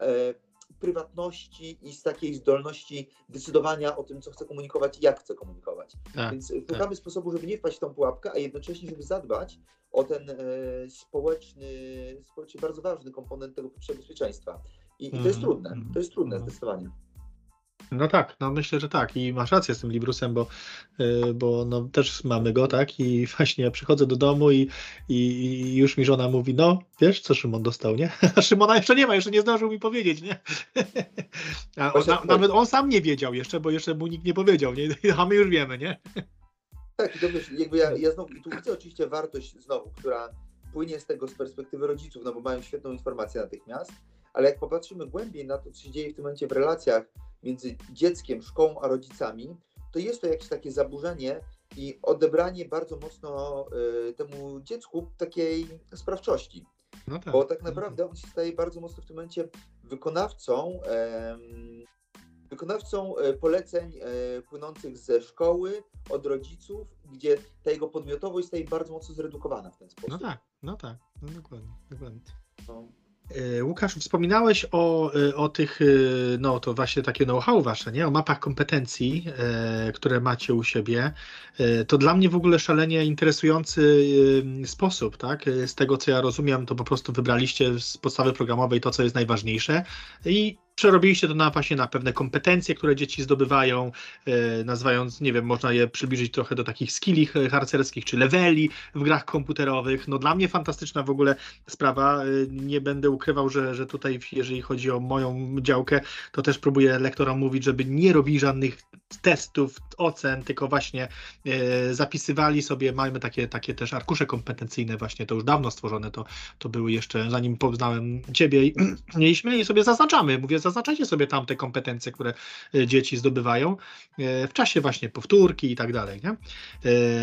B: e, prywatności i z takiej zdolności decydowania o tym, co chcę komunikować i jak chcę komunikować.
A: Tak.
B: Więc szukamy sposobu, żeby nie wpaść w tą pułapkę, a jednocześnie, żeby zadbać o ten e, społeczny, społecznie bardzo ważny komponent tego poczucia bezpieczeństwa. I, i to jest
A: Mhm,
B: trudne,
A: mhm,
B: to jest trudne
A: mhm.
B: zdecydowanie.
A: No tak, no myślę, że tak i masz rację z tym Librusem, bo, y, bo no też mamy go, tak, i [LAUGHS] właśnie ja przychodzę do domu i, i, i już mi żona mówi, no wiesz, co Szymon dostał, nie? [LAUGHS] A Szymona jeszcze nie ma, jeszcze nie zdążył mi powiedzieć, nie? [LAUGHS] A on, na, nawet on sam nie wiedział jeszcze, bo jeszcze mu nikt nie powiedział, nie? A my już wiemy, nie?
B: Tak, i to wiesz, jakby ja, ja znowu, i tu widzę oczywiście wartość znowu, która płynie z tego z perspektywy rodziców, no bo mają świetną informację natychmiast, ale jak popatrzymy głębiej na to, co się dzieje w tym momencie w relacjach między dzieckiem, szkołą a rodzicami, to jest to jakieś takie zaburzenie i odebranie bardzo mocno y, temu dziecku takiej sprawczości.
A: No tak.
B: Bo tak naprawdę on się staje bardzo mocno w tym momencie wykonawcą, em, wykonawcą e, poleceń e, płynących ze szkoły, od rodziców, gdzie ta jego podmiotowość staje bardzo mocno zredukowana w ten sposób.
A: No tak, no tak, no dokładnie, dokładnie.
B: No.
A: E, Łukasz, wspominałeś o, e, o tych, e, no to właśnie takie know-how wasze, nie? O mapach kompetencji, które macie u siebie. To dla mnie w ogóle szalenie interesujący sposób, tak? Z tego co ja rozumiem, to po prostu wybraliście z podstawy programowej to, co jest najważniejsze i przerobiliście to na właśnie na pewne kompetencje, które dzieci zdobywają, e, nazywając, nie wiem, można je przybliżyć trochę do takich skilli harcerskich czy leveli w grach komputerowych. No dla mnie fantastyczna w ogóle sprawa. Y, Nie będę ukrywał, że, że tutaj, jeżeli chodzi o moją działkę, to też próbuję lektorom mówić, żeby nie robili żadnych testów, ocen, tylko właśnie e, zapisywali sobie, mamy takie, takie też arkusze kompetencyjne, właśnie to już dawno stworzone, to, to były jeszcze, zanim poznałem Ciebie, [CLEARS THROAT] mieliśmy i sobie zaznaczamy, mówię, zaznaczajcie sobie tam te kompetencje, które e, dzieci zdobywają e, w czasie właśnie powtórki i tak dalej, nie? E,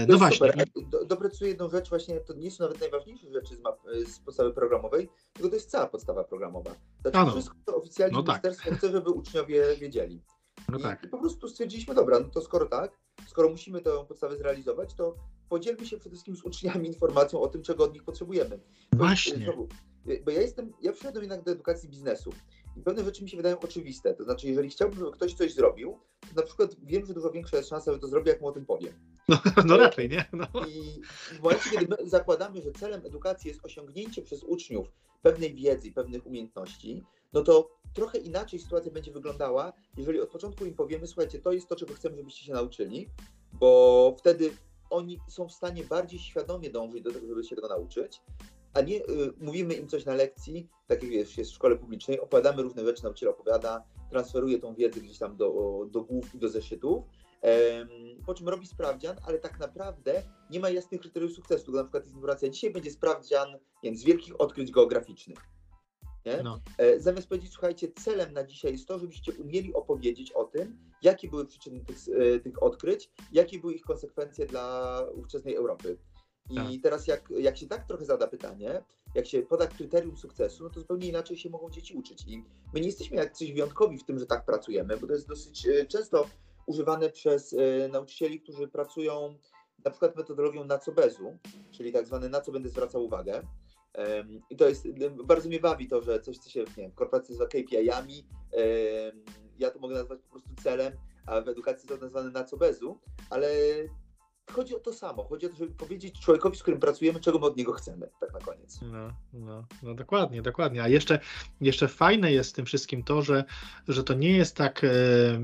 B: To
A: No
B: jest
A: właśnie.
B: Super. Do, jedną rzecz, właśnie to nie są nawet najważniejsze rzeczy z, map, z podstawy programowej, tylko to jest cała podstawa programowa. Znaczy
A: A no.
B: wszystko, co oficjalnie
A: No tak.
B: ministerstwo chce, żeby uczniowie wiedzieli.
A: No
B: I,
A: tak.
B: I po prostu stwierdziliśmy, dobra, no to skoro tak, skoro musimy tę podstawę zrealizować, to podzielmy się przede wszystkim z uczniami [LAUGHS] informacją o tym, czego od nich potrzebujemy. Bo,
A: Właśnie.
B: Znowu, bo ja jestem, ja przyszedłem jednak do edukacji biznesu i pewne rzeczy mi się wydają oczywiste. To znaczy, jeżeli chciałbym, żeby ktoś coś zrobił, to na przykład wiem, że dużo większa jest szansa, że to zrobi, jak mu o tym powiem.
A: No, [LAUGHS] no raczej, nie? No.
B: I w momencie, kiedy my zakładamy, że celem edukacji jest osiągnięcie przez uczniów pewnej wiedzy i pewnych umiejętności, no to trochę inaczej sytuacja będzie wyglądała, jeżeli od początku im powiemy, słuchajcie, to jest to, czego chcemy, żebyście się nauczyli, bo wtedy oni są w stanie bardziej świadomie dążyć do tego, żeby się tego nauczyć, a nie y, mówimy im coś na lekcji, tak jak wiesz, jest w szkole publicznej, opowiadamy różne rzeczy, nauczyciel opowiada, transferuje tą wiedzę gdzieś tam do, do głów i do zeszytów, po czym robi sprawdzian, ale tak naprawdę nie ma jasnych kryteriów sukcesu. Na przykład jest informacja, dzisiaj będzie sprawdzian nie wiem, z wielkich odkryć geograficznych.
A: No.
B: E, Zamiast powiedzieć, słuchajcie, celem na dzisiaj jest to, żebyście umieli opowiedzieć o tym, jakie były przyczyny tych, e, tych odkryć, jakie były ich konsekwencje dla ówczesnej Europy. I
A: Tak.
B: teraz jak, jak się tak trochę zada pytanie, jak się poda kryterium sukcesu, no to zupełnie inaczej się mogą dzieci uczyć. I my nie jesteśmy jak coś wyjątkowi w tym, że tak pracujemy, bo to jest dosyć e, często używane przez e, nauczycieli, którzy pracują na przykład metodologią na co bezu, czyli tak zwane na co będę zwracał uwagę. I to jest, bardzo mnie bawi to, że coś, co się nie wiem, w korporacji nazywa KPI-ami, ja to mogę nazwać po prostu celem, a w edukacji to nazwane na co bezu, ale chodzi o to samo. Chodzi o to, żeby powiedzieć człowiekowi, z którym pracujemy, czego my od niego chcemy, tak na koniec.
A: No, no, no dokładnie, dokładnie. A jeszcze, jeszcze fajne jest w tym wszystkim to, że, że to nie jest tak e,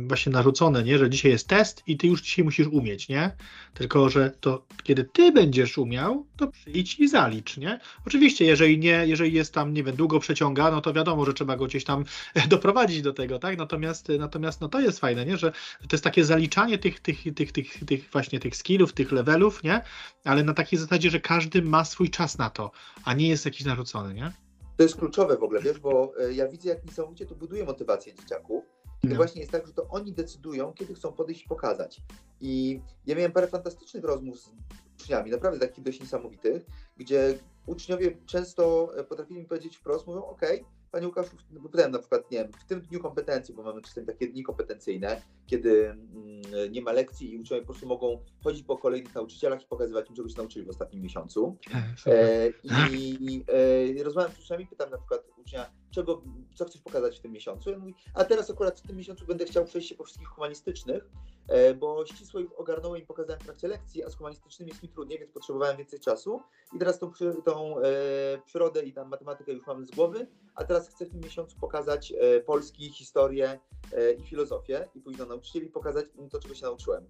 A: właśnie narzucone, nie? że dzisiaj jest test i ty już dzisiaj musisz umieć, nie? Tylko, że to kiedy ty będziesz umiał, to przyjdź i zalicz, nie? Oczywiście, jeżeli nie, jeżeli jest tam, nie wiem, długo przeciąga, no to wiadomo, że trzeba go gdzieś tam [LAUGHS] doprowadzić do tego, tak? Natomiast, natomiast no to jest fajne, nie? Że to jest takie zaliczanie tych, tych, tych, tych, tych właśnie tych skillów, tych levelów, nie? Ale na takiej zasadzie, że każdy ma swój czas na to, a nie jest jakiś narzucony, nie?
B: To jest kluczowe w ogóle, wiesz, bo e, ja widzę, jak niesamowicie to buduje motywację dzieciaków. I
A: No.
B: właśnie jest tak, że to oni decydują, kiedy chcą podejść i pokazać. I ja miałem parę fantastycznych rozmów z uczniami, naprawdę takich dość niesamowitych, gdzie uczniowie często e, potrafili mi powiedzieć wprost, mówią, ok, Panie Łukaszu, bo pytałem na przykład, nie wiem, w tym dniu kompetencji, bo mamy czasem takie dni kompetencyjne, kiedy mm, nie ma lekcji i uczniowie po prostu mogą chodzić po kolejnych nauczycielach i pokazywać im, czego się nauczyli w ostatnim miesiącu.
A: Super.
B: E, I e, rozmawiam z uczniami, pytam na przykład ucznia, czego, co chcesz pokazać w tym miesiącu? Mówi, a teraz akurat w tym miesiącu będę chciał przejść się po wszystkich humanistycznych, e, bo ścisło ich ogarnąłem i pokazałem w trakcie lekcji, a z humanistycznymi jest mi trudniej, więc potrzebowałem więcej czasu. I teraz tą, tą e, przyrodę i tam matematykę już mam z głowy, a teraz chcę w tym miesiącu pokazać e, polski, historię e, i filozofię i pójść do nauczycieli pokazać im to, czego się nauczyłem.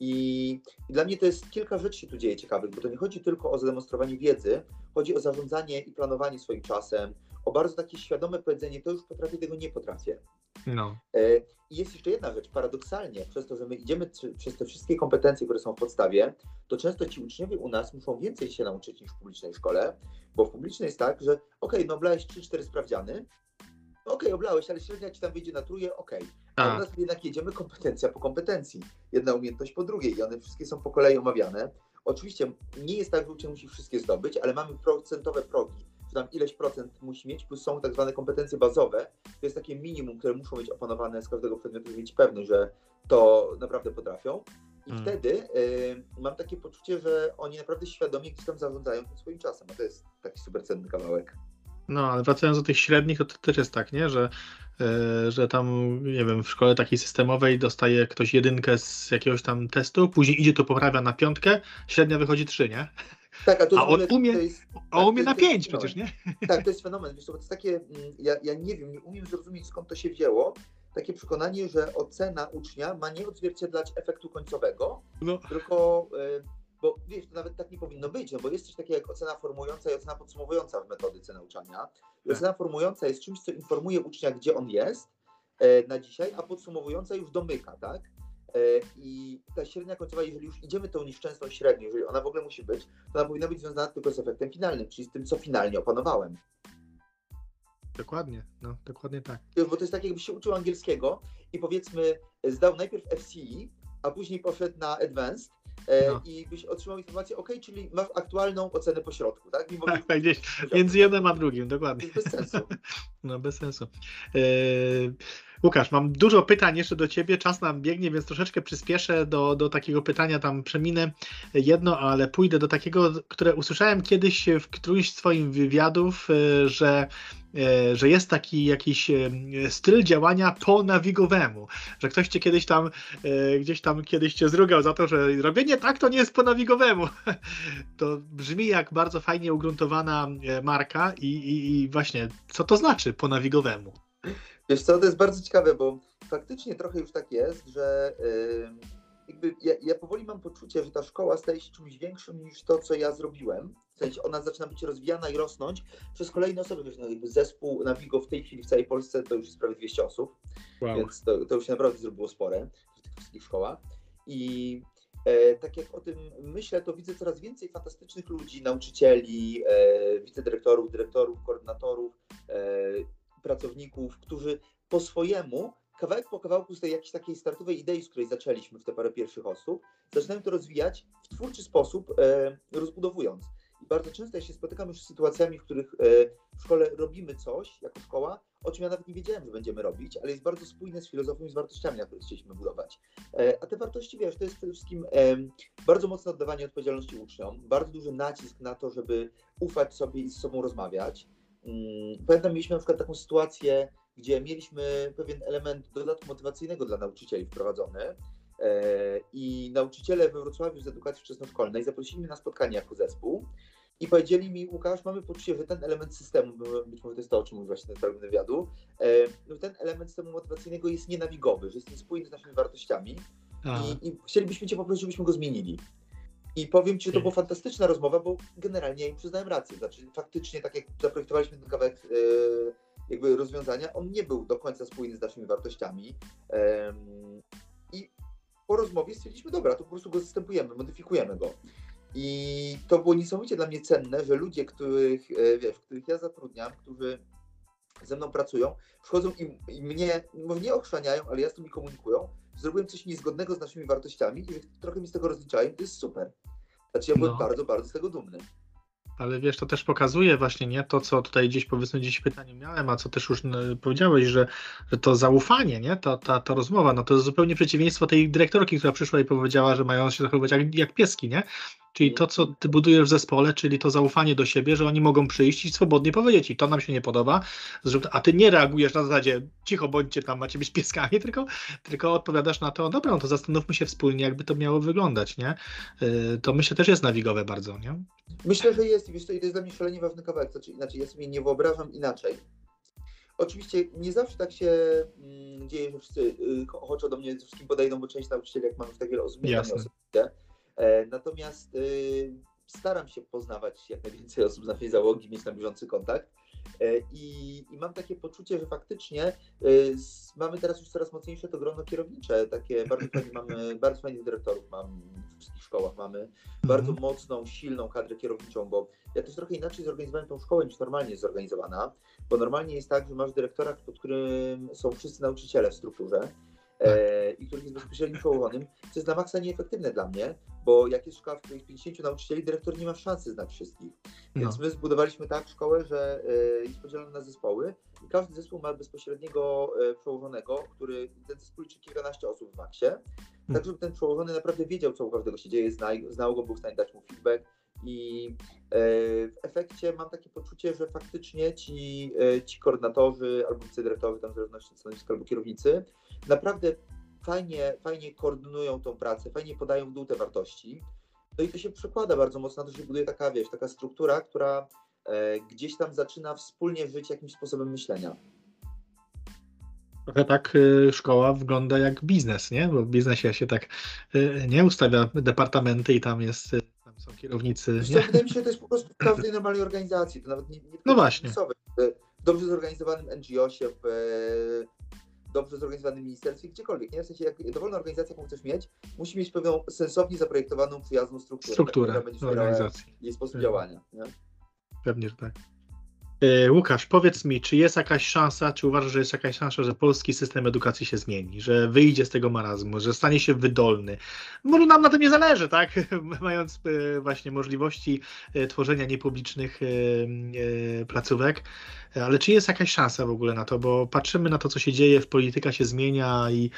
B: I, I dla mnie to jest kilka rzeczy się tu dzieje ciekawych, bo to nie chodzi tylko o zademonstrowanie wiedzy, chodzi o zarządzanie i planowanie swoim czasem, o bardzo takie świadome powiedzenie, to już potrafię, tego nie potrafię.
A: No,
B: E, I jest jeszcze jedna rzecz, paradoksalnie, przez to, że my idziemy przez te wszystkie kompetencje, które są w podstawie, to często ci uczniowie u nas muszą więcej się nauczyć niż w publicznej szkole, bo w publicznej jest tak, że okej, no oblałeś 3-4 sprawdziany, no okej, oblałeś, ale średnia ci tam wyjdzie na trójkę, okej. A u
A: tak.
B: nas jednak jedziemy kompetencja po kompetencji, jedna umiejętność po drugiej i one wszystkie są po kolei omawiane. Oczywiście nie jest tak, że uczeń musi wszystkie zdobyć, ale mamy procentowe progi, tam ileś procent musi mieć, plus są tak zwane kompetencje bazowe, to jest takie minimum, które muszą być opanowane z każdego przedmiotu, żeby mieć pewność, że to naprawdę potrafią. I
A: Mm.
B: wtedy y, mam takie poczucie, że oni naprawdę świadomie gdzieś tam zarządzają tym swoim czasem, a to jest taki super cenny kawałek.
A: No, ale wracając do tych średnich, to, to też jest tak, nie? Że, e, że tam, nie wiem, w szkole takiej systemowej dostaje ktoś jedynkę z jakiegoś tam testu, później idzie to poprawia na piątkę, średnia wychodzi trzy, nie?
B: Tak, a to
A: A
B: ogóle-
A: on umie-
B: jest,
A: A umie na pięć przecież, nie?
B: Tak, to jest fenomen. Wiesz, to jest takie, mm, ja, ja nie wiem, nie umiem zrozumieć skąd to się wzięło. Takie przekonanie, że ocena ucznia ma nie odzwierciedlać efektu końcowego,
A: No,
B: tylko, y, bo wiesz, to nawet tak nie powinno być, no bo jest coś takiego jak ocena formująca i ocena podsumowująca w metodyce nauczania. I
A: Tak.
B: ocena formująca jest czymś, co informuje ucznia, gdzie on jest e, na dzisiaj, a podsumowująca już domyka, tak? E, I ta średnia końcowa, jeżeli już idziemy tą nieszczęsną średnią, jeżeli ona w ogóle musi być, to ona powinna być związana tylko z efektem finalnym, czyli z tym, co finalnie opanowałem.
A: dokładnie, no, dokładnie tak.
B: Wiesz, Bo to jest tak, jakbyś się uczył angielskiego i powiedzmy zdał najpierw FCE, a później poszedł na Advanced e,
A: No.
B: i byś otrzymał informację, ok, czyli masz aktualną ocenę pośrodku, tak? Mimo
A: Tak, tak, gdzieś [LAUGHS] między jednym a drugim, dokładnie.
B: bez sensu. [LAUGHS]
A: No bez sensu. E, Łukasz, mam dużo pytań jeszcze do Ciebie, czas nam biegnie, więc troszeczkę przyspieszę do, do takiego pytania, tam przeminę jedno, ale pójdę do takiego, które usłyszałem kiedyś w którymś z Twoich wywiadów, e, że, e, że jest taki jakiś e, styl działania po nawigowemu, że ktoś Cię kiedyś tam, gdzieś tam kiedyś Cię zrugał za to, że robienie tak to nie jest po nawigowemu. [LAUGHS] To brzmi jak bardzo fajnie ugruntowana marka i, i, i właśnie, co to znaczy po nawigowemu?
B: Wiesz co, to jest bardzo ciekawe, bo faktycznie trochę już tak jest, że yy, jakby ja, ja, powoli mam poczucie, że ta szkoła staje się czymś większym niż to, co ja zrobiłem. W sensie ona zaczyna być rozwijana i rosnąć przez kolejne osoby. Wiesz, no jakby zespół Navigo w tej chwili w całej Polsce to już jest prawie 200 osób, wow. więc to, to już się naprawdę zrobiło spore w tych wszystkich szkołach. I e, tak jak o tym myślę, to widzę coraz więcej fantastycznych ludzi, nauczycieli, e, wicedyrektorów, dyrektorów, koordynatorów, e, pracowników, którzy po swojemu, kawałek po kawałku z tej jakiejś takiej startowej idei, z której zaczęliśmy w te parę pierwszych osób, zaczynają to rozwijać w twórczy sposób, e, rozbudowując. I bardzo często ja się spotykam już z sytuacjami, w których e, w szkole robimy coś jako szkoła, o czym ja nawet nie wiedziałem, że będziemy robić, ale jest bardzo spójne z filozofią i z wartościami, których chcieliśmy budować. E, a te wartości, wiesz, to jest przede wszystkim e, bardzo mocne oddawanie odpowiedzialności uczniom, bardzo duży nacisk na to, żeby ufać sobie i z sobą rozmawiać. Mm, pamiętam, mieliśmy na przykład taką sytuację, gdzie mieliśmy pewien element dodatku motywacyjnego dla nauczycieli wprowadzony e, i nauczyciele we Wrocławiu z edukacji wczesnoszkolnej zaprosili mnie na spotkanie jako zespół i powiedzieli mi, Łukasz, mamy poczucie, że ten element systemu, być może to jest to, o czym mówisz właśnie ten wywiadu, e, no ten element systemu motywacyjnego jest nienawigowy, że jest niespójny z naszymi wartościami i, i, chcielibyśmy Cię poprosić, żebyśmy go zmienili. I powiem Ci, że to była fantastyczna rozmowa, bo generalnie ja im przyznałem rację. Znaczy, faktycznie, tak jak zaprojektowaliśmy ten kawałek yy, jakby rozwiązania, on nie był do końca spójny z naszymi wartościami. Yy, I po rozmowie stwierdziliśmy, dobra, to po prostu go zastępujemy, modyfikujemy go. I to było niesamowicie dla mnie cenne, że ludzie, których, yy, wiesz, których ja zatrudniam, którzy ze mną pracują, przychodzą i, i mnie, może nie ochrzaniają, ale jasno mi komunikują, zrobiłem coś niezgodnego z naszymi wartościami i trochę mi z tego rozliczają, to jest super. Znaczy ja byłem no. bardzo, bardzo z tego dumny.
A: Ale wiesz, to też pokazuje właśnie nie to, co tutaj gdzieś powiedzmy gdzieś pytanie miałem, a co też już powiedziałeś, że, że to zaufanie, nie? To, ta, ta rozmowa, no to jest zupełnie przeciwieństwo tej dyrektorki, która przyszła i powiedziała, że mają się zachowywać jak, jak pieski, nie? Czyli to, co ty budujesz w zespole, czyli to zaufanie do siebie, że oni mogą przyjść i swobodnie powiedzieć i to nam się nie podoba, a ty nie reagujesz na zasadzie cicho bądźcie tam, macie być pieskami, [LAUGHS] tylko, tylko odpowiadasz na to, dobra, no to zastanówmy się wspólnie, jakby to miało wyglądać, nie? Y, to myślę też jest nawigowe bardzo, nie?
B: Myślę, że jest, wiesz, to jest dla mnie szalenie ważny kawałek, znaczy inaczej, ja sobie nie wyobrażam inaczej. Oczywiście nie zawsze tak się mm, dzieje, że wszyscy y, ochoczo do mnie wszystkim podejdą, bo część nauczycieli, jak mamy w tak wiele osób, nie osobiście. E, natomiast y, staram się poznawać jak najwięcej osób z naszej załogi, mieć na bieżący kontakt. E, I, I, mam takie poczucie, że faktycznie y, mamy teraz już coraz mocniejsze to grono kierownicze. Takie bardzo fajnie mamy, bardzo fajnych dyrektorów mam w wszystkich szkołach, mamy mhm. bardzo mocną, silną kadrę kierowniczą, bo ja też trochę inaczej zorganizowałem tą szkołę niż normalnie jest zorganizowana, bo normalnie jest tak, że masz dyrektora, pod którym są wszyscy nauczyciele w strukturze e, i który jest bezpośrednim przełożonym, co jest na maksa nieefektywne dla mnie, bo jak jest szkoła, w której jest 50 nauczycieli, dyrektor nie ma szansy znać wszystkich. Więc no. my zbudowaliśmy tak szkołę, że e, jest podzielona na zespoły i każdy zespół ma bezpośredniego e, przełożonego, który ten zespół liczy kilkanaście osób w maksie, hmm. tak żeby ten przełożony naprawdę wiedział, co u każdego się dzieje, znał, znał go, był w stanie dać mu feedback, i e, w efekcie mam takie poczucie, że faktycznie ci, ci koordynatorzy albo wicedyrektorzy, tam w zależności od stanowiska albo kierownicy, naprawdę fajnie, fajnie koordynują tą pracę, fajnie podają w dół te wartości. No i to się przekłada bardzo mocno na to, że buduje taka, wiesz, taka struktura, która e, gdzieś tam zaczyna wspólnie żyć jakimś sposobem myślenia.
A: Trochę tak szkoła wygląda jak biznes, nie? Bo w biznesie się tak nie ustawia departamenty i tam jest są kierownicy.
B: Nie? Wydaje mi się, że to jest po prostu w każdej normalnej organizacji. To nawet nie, nie
A: no właśnie.
B: W dobrze zorganizowanym NGO-sie, w dobrze zorganizowanym ministerstwie, gdziekolwiek. Nie? W sensie, jak dowolna organizacja, jaką chcesz mieć, musi mieć pewną sensownie zaprojektowaną, przyjazną strukturę.
A: Strukturę tak, organizacji.
B: Jej sposób działania. Nie?
A: Pewnie, że tak. E, Łukasz, powiedz mi, czy jest jakaś szansa, czy uważasz, że jest jakaś szansa, że polski system edukacji się zmieni, że wyjdzie z tego marazmu, że stanie się wydolny? Może nam na tym nie zależy, tak? [LAUGHS] Mając e, właśnie możliwości e, tworzenia niepublicznych placówek, ale czy jest jakaś szansa w ogóle na to? Bo patrzymy na to, co się dzieje, polityka się zmienia i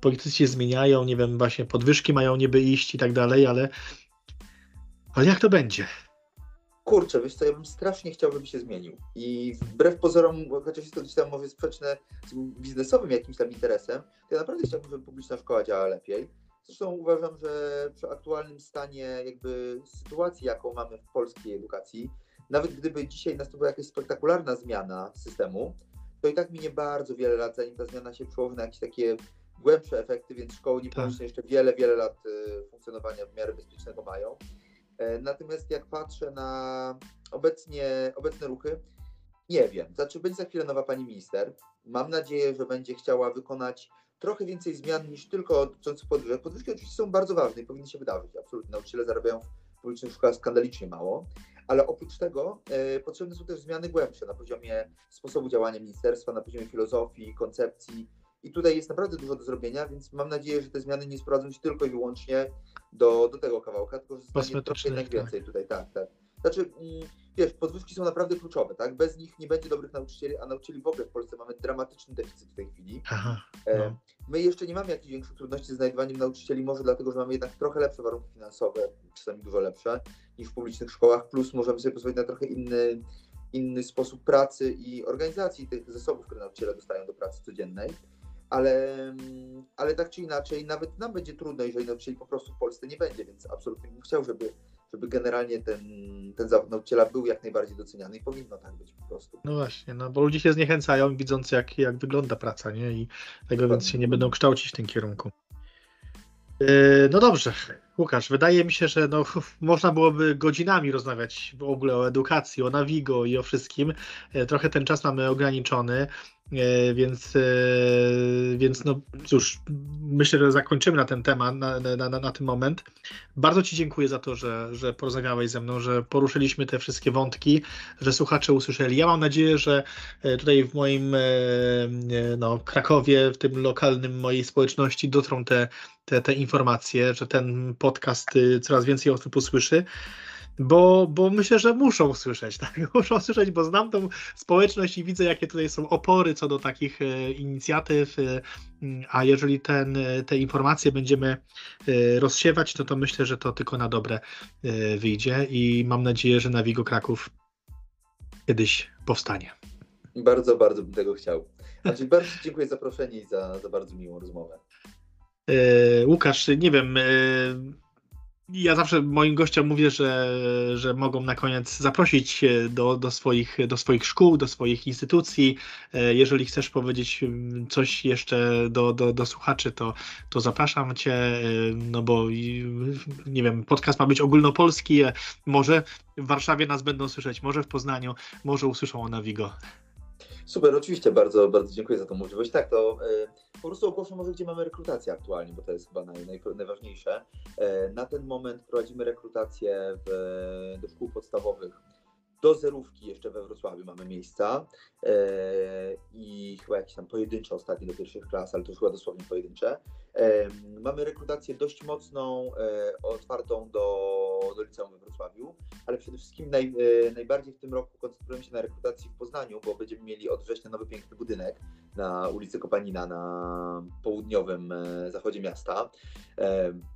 A: politycy się zmieniają, nie wiem, właśnie podwyżki mają niby iść i tak dalej, ale, ale jak to będzie?
B: Kurczę, wiesz co, ja bym strasznie chciał, żeby się zmienił. I wbrew pozorom, chociaż jest to gdzieś tam może sprzeczne z biznesowym jakimś tam interesem, to ja naprawdę chciałbym, żeby publiczna szkoła działała lepiej. Zresztą uważam, że przy aktualnym stanie jakby sytuacji, jaką mamy w polskiej edukacji, nawet gdyby dzisiaj nastąpiła jakaś spektakularna zmiana systemu, to i tak minie bardzo wiele lat, zanim ta zmiana się przełoży na jakieś takie głębsze efekty, więc szkoły nie tak. jeszcze wiele, wiele lat y, funkcjonowania w miarę bezpiecznego mają. E, natomiast jak patrzę na obecnie, obecne ruchy, nie wiem. Znaczy, będzie za chwilę nowa pani minister. Mam nadzieję, że będzie chciała wykonać trochę więcej zmian niż tylko dotyczących podwyżek. Podwyżki oczywiście są bardzo ważne i powinny się wydarzyć. Absolutnie. Nauczyciele zarabiają w publicznych szkołach skandalicznie mało. Ale oprócz tego e, potrzebne są też zmiany głębsze na poziomie sposobu działania ministerstwa, na poziomie filozofii, koncepcji, i tutaj jest naprawdę dużo do zrobienia, więc mam nadzieję, że te zmiany nie sprowadzą się tylko i wyłącznie do, do tego kawałka, tylko że zostanie troszkę jednak tak. więcej tutaj, tak, tak. Znaczy, mm, wiesz, podwyżki są naprawdę kluczowe, tak? Bez nich nie będzie dobrych nauczycieli, a nauczycieli w ogóle w Polsce mamy dramatyczny deficyt w tej chwili. Aha, e, no. My jeszcze nie mamy jakichś większych trudności ze znajdowaniem nauczycieli, może dlatego, że mamy jednak trochę lepsze warunki finansowe, czasami dużo lepsze niż w publicznych szkołach, plus możemy sobie pozwolić na trochę inny, inny sposób pracy i organizacji tych zasobów, które nauczyciele dostają do pracy codziennej ale, ale tak czy inaczej, nawet nam będzie trudno, jeżeli nauczycieli po prostu w Polsce nie będzie, więc absolutnie bym chciał, żeby, żeby generalnie ten, ten zawód nauczyciela był jak najbardziej doceniany i powinno tak być po prostu.
A: No właśnie, no bo ludzie się zniechęcają, widząc jak, jak wygląda praca, nie? I tego więc się nie będą kształcić w tym kierunku. Yy, no dobrze, Łukasz, wydaje mi się, że no, [LAUGHS] można byłoby godzinami rozmawiać w ogóle o edukacji, o Navigo i o wszystkim. Yy, trochę ten czas mamy ograniczony. E, więc, e, więc no cóż, myślę, że zakończymy na ten temat, na, na, na, ten moment. Bardzo Ci dziękuję za to, że, że porozmawiałeś ze mną, że poruszyliśmy te wszystkie wątki, że słuchacze usłyszeli. Ja mam nadzieję, że e, tutaj w moim no, Krakowie, w tym lokalnym mojej społeczności dotrą te, te, te informacje, że ten podcast coraz więcej osób usłyszy bo, bo myślę, że muszą słyszeć, [LAUGHS] tak? Muszą słyszeć, bo znam tą społeczność i widzę, jakie tutaj są opory co do takich e, inicjatyw, e, a jeżeli ten, e, te informacje będziemy rozsiewać, to to myślę, że to tylko na dobre wyjdzie i mam nadzieję, że na Wigo Kraków kiedyś powstanie.
B: Bardzo, bardzo bym tego chciał. Znaczy, bardzo [LAUGHS] dziękuję za zaproszenie i za, za bardzo miłą rozmowę.
A: Łukasz, nie wiem, ja zawsze moim gościom mówię, że, że mogą na koniec zaprosić do, do, swoich, do swoich szkół, do swoich instytucji. E, jeżeli chcesz powiedzieć mm, coś jeszcze do, do, do słuchaczy, to, to zapraszam Cię, e, no bo nie wiem, podcast ma być ogólnopolski. E, może w Warszawie nas będą słyszeć, może w Poznaniu, może usłyszą o Navigo.
B: Super, oczywiście, bardzo, bardzo dziękuję za tą możliwość. Tak, to y, po prostu ogłoszę może, gdzie mamy rekrutację aktualnie, bo to jest chyba naj, naj, najważniejsze. Y, na ten moment prowadzimy rekrutację w, do szkół podstawowych. Do zerówki jeszcze we Wrocławiu mamy miejsca y, i chyba jakieś tam pojedyncze ostatnie do pierwszych klas, ale to już chyba dosłownie pojedyncze. Mamy rekrutację dość mocną, otwartą do, do liceum we Wrocławiu, ale przede wszystkim naj, najbardziej w tym roku koncentrujemy się na rekrutacji w Poznaniu, bo będziemy mieli od września nowy piękny budynek na ulicy Kopanina na południowym e, zachodzie miasta.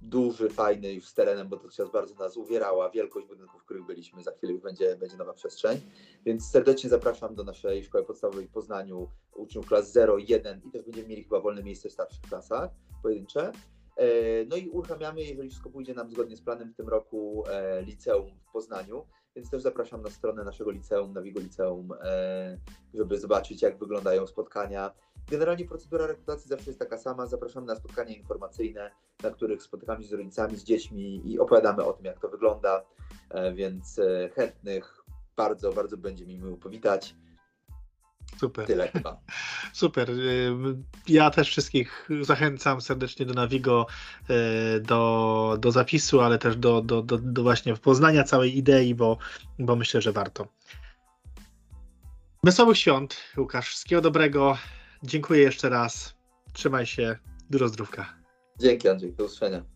B: Duży, fajny już z terenem, bo dotychczas bardzo nas uwierała wielkość budynków, w których byliśmy. Za chwilę już będzie, będzie nowa przestrzeń. Więc serdecznie zapraszam do naszej szkoły podstawowej w Poznaniu uczniów klas 0 i 1 i też będziemy mieli chyba wolne miejsce w starszych klasach pojedyncze. E, no i uruchamiamy, jeżeli wszystko pójdzie nam zgodnie z planem w tym roku, e, liceum w Poznaniu, więc też zapraszam na stronę naszego liceum, Nawigo Liceum, e, żeby zobaczyć, jak wyglądają spotkania. Generalnie procedura rekrutacji zawsze jest taka sama. Zapraszamy na spotkania informacyjne, na których spotykamy się z rodzicami, z dziećmi i opowiadamy o tym, jak to wygląda, więc chętnych bardzo, bardzo będzie mi miło powitać.
A: Super.
B: Tyle chyba. [LAUGHS]
A: Super. Y, ja też wszystkich zachęcam serdecznie do Navigo, y, do, do zapisu, ale też do, do, do, do właśnie poznania całej idei, bo, bo myślę, że warto. Wesołych świąt, Łukasz. Wszystkiego dobrego. Dziękuję jeszcze raz. Trzymaj się. Dużo zdrówka.
B: Dzięki Andrzej, do usłyszenia.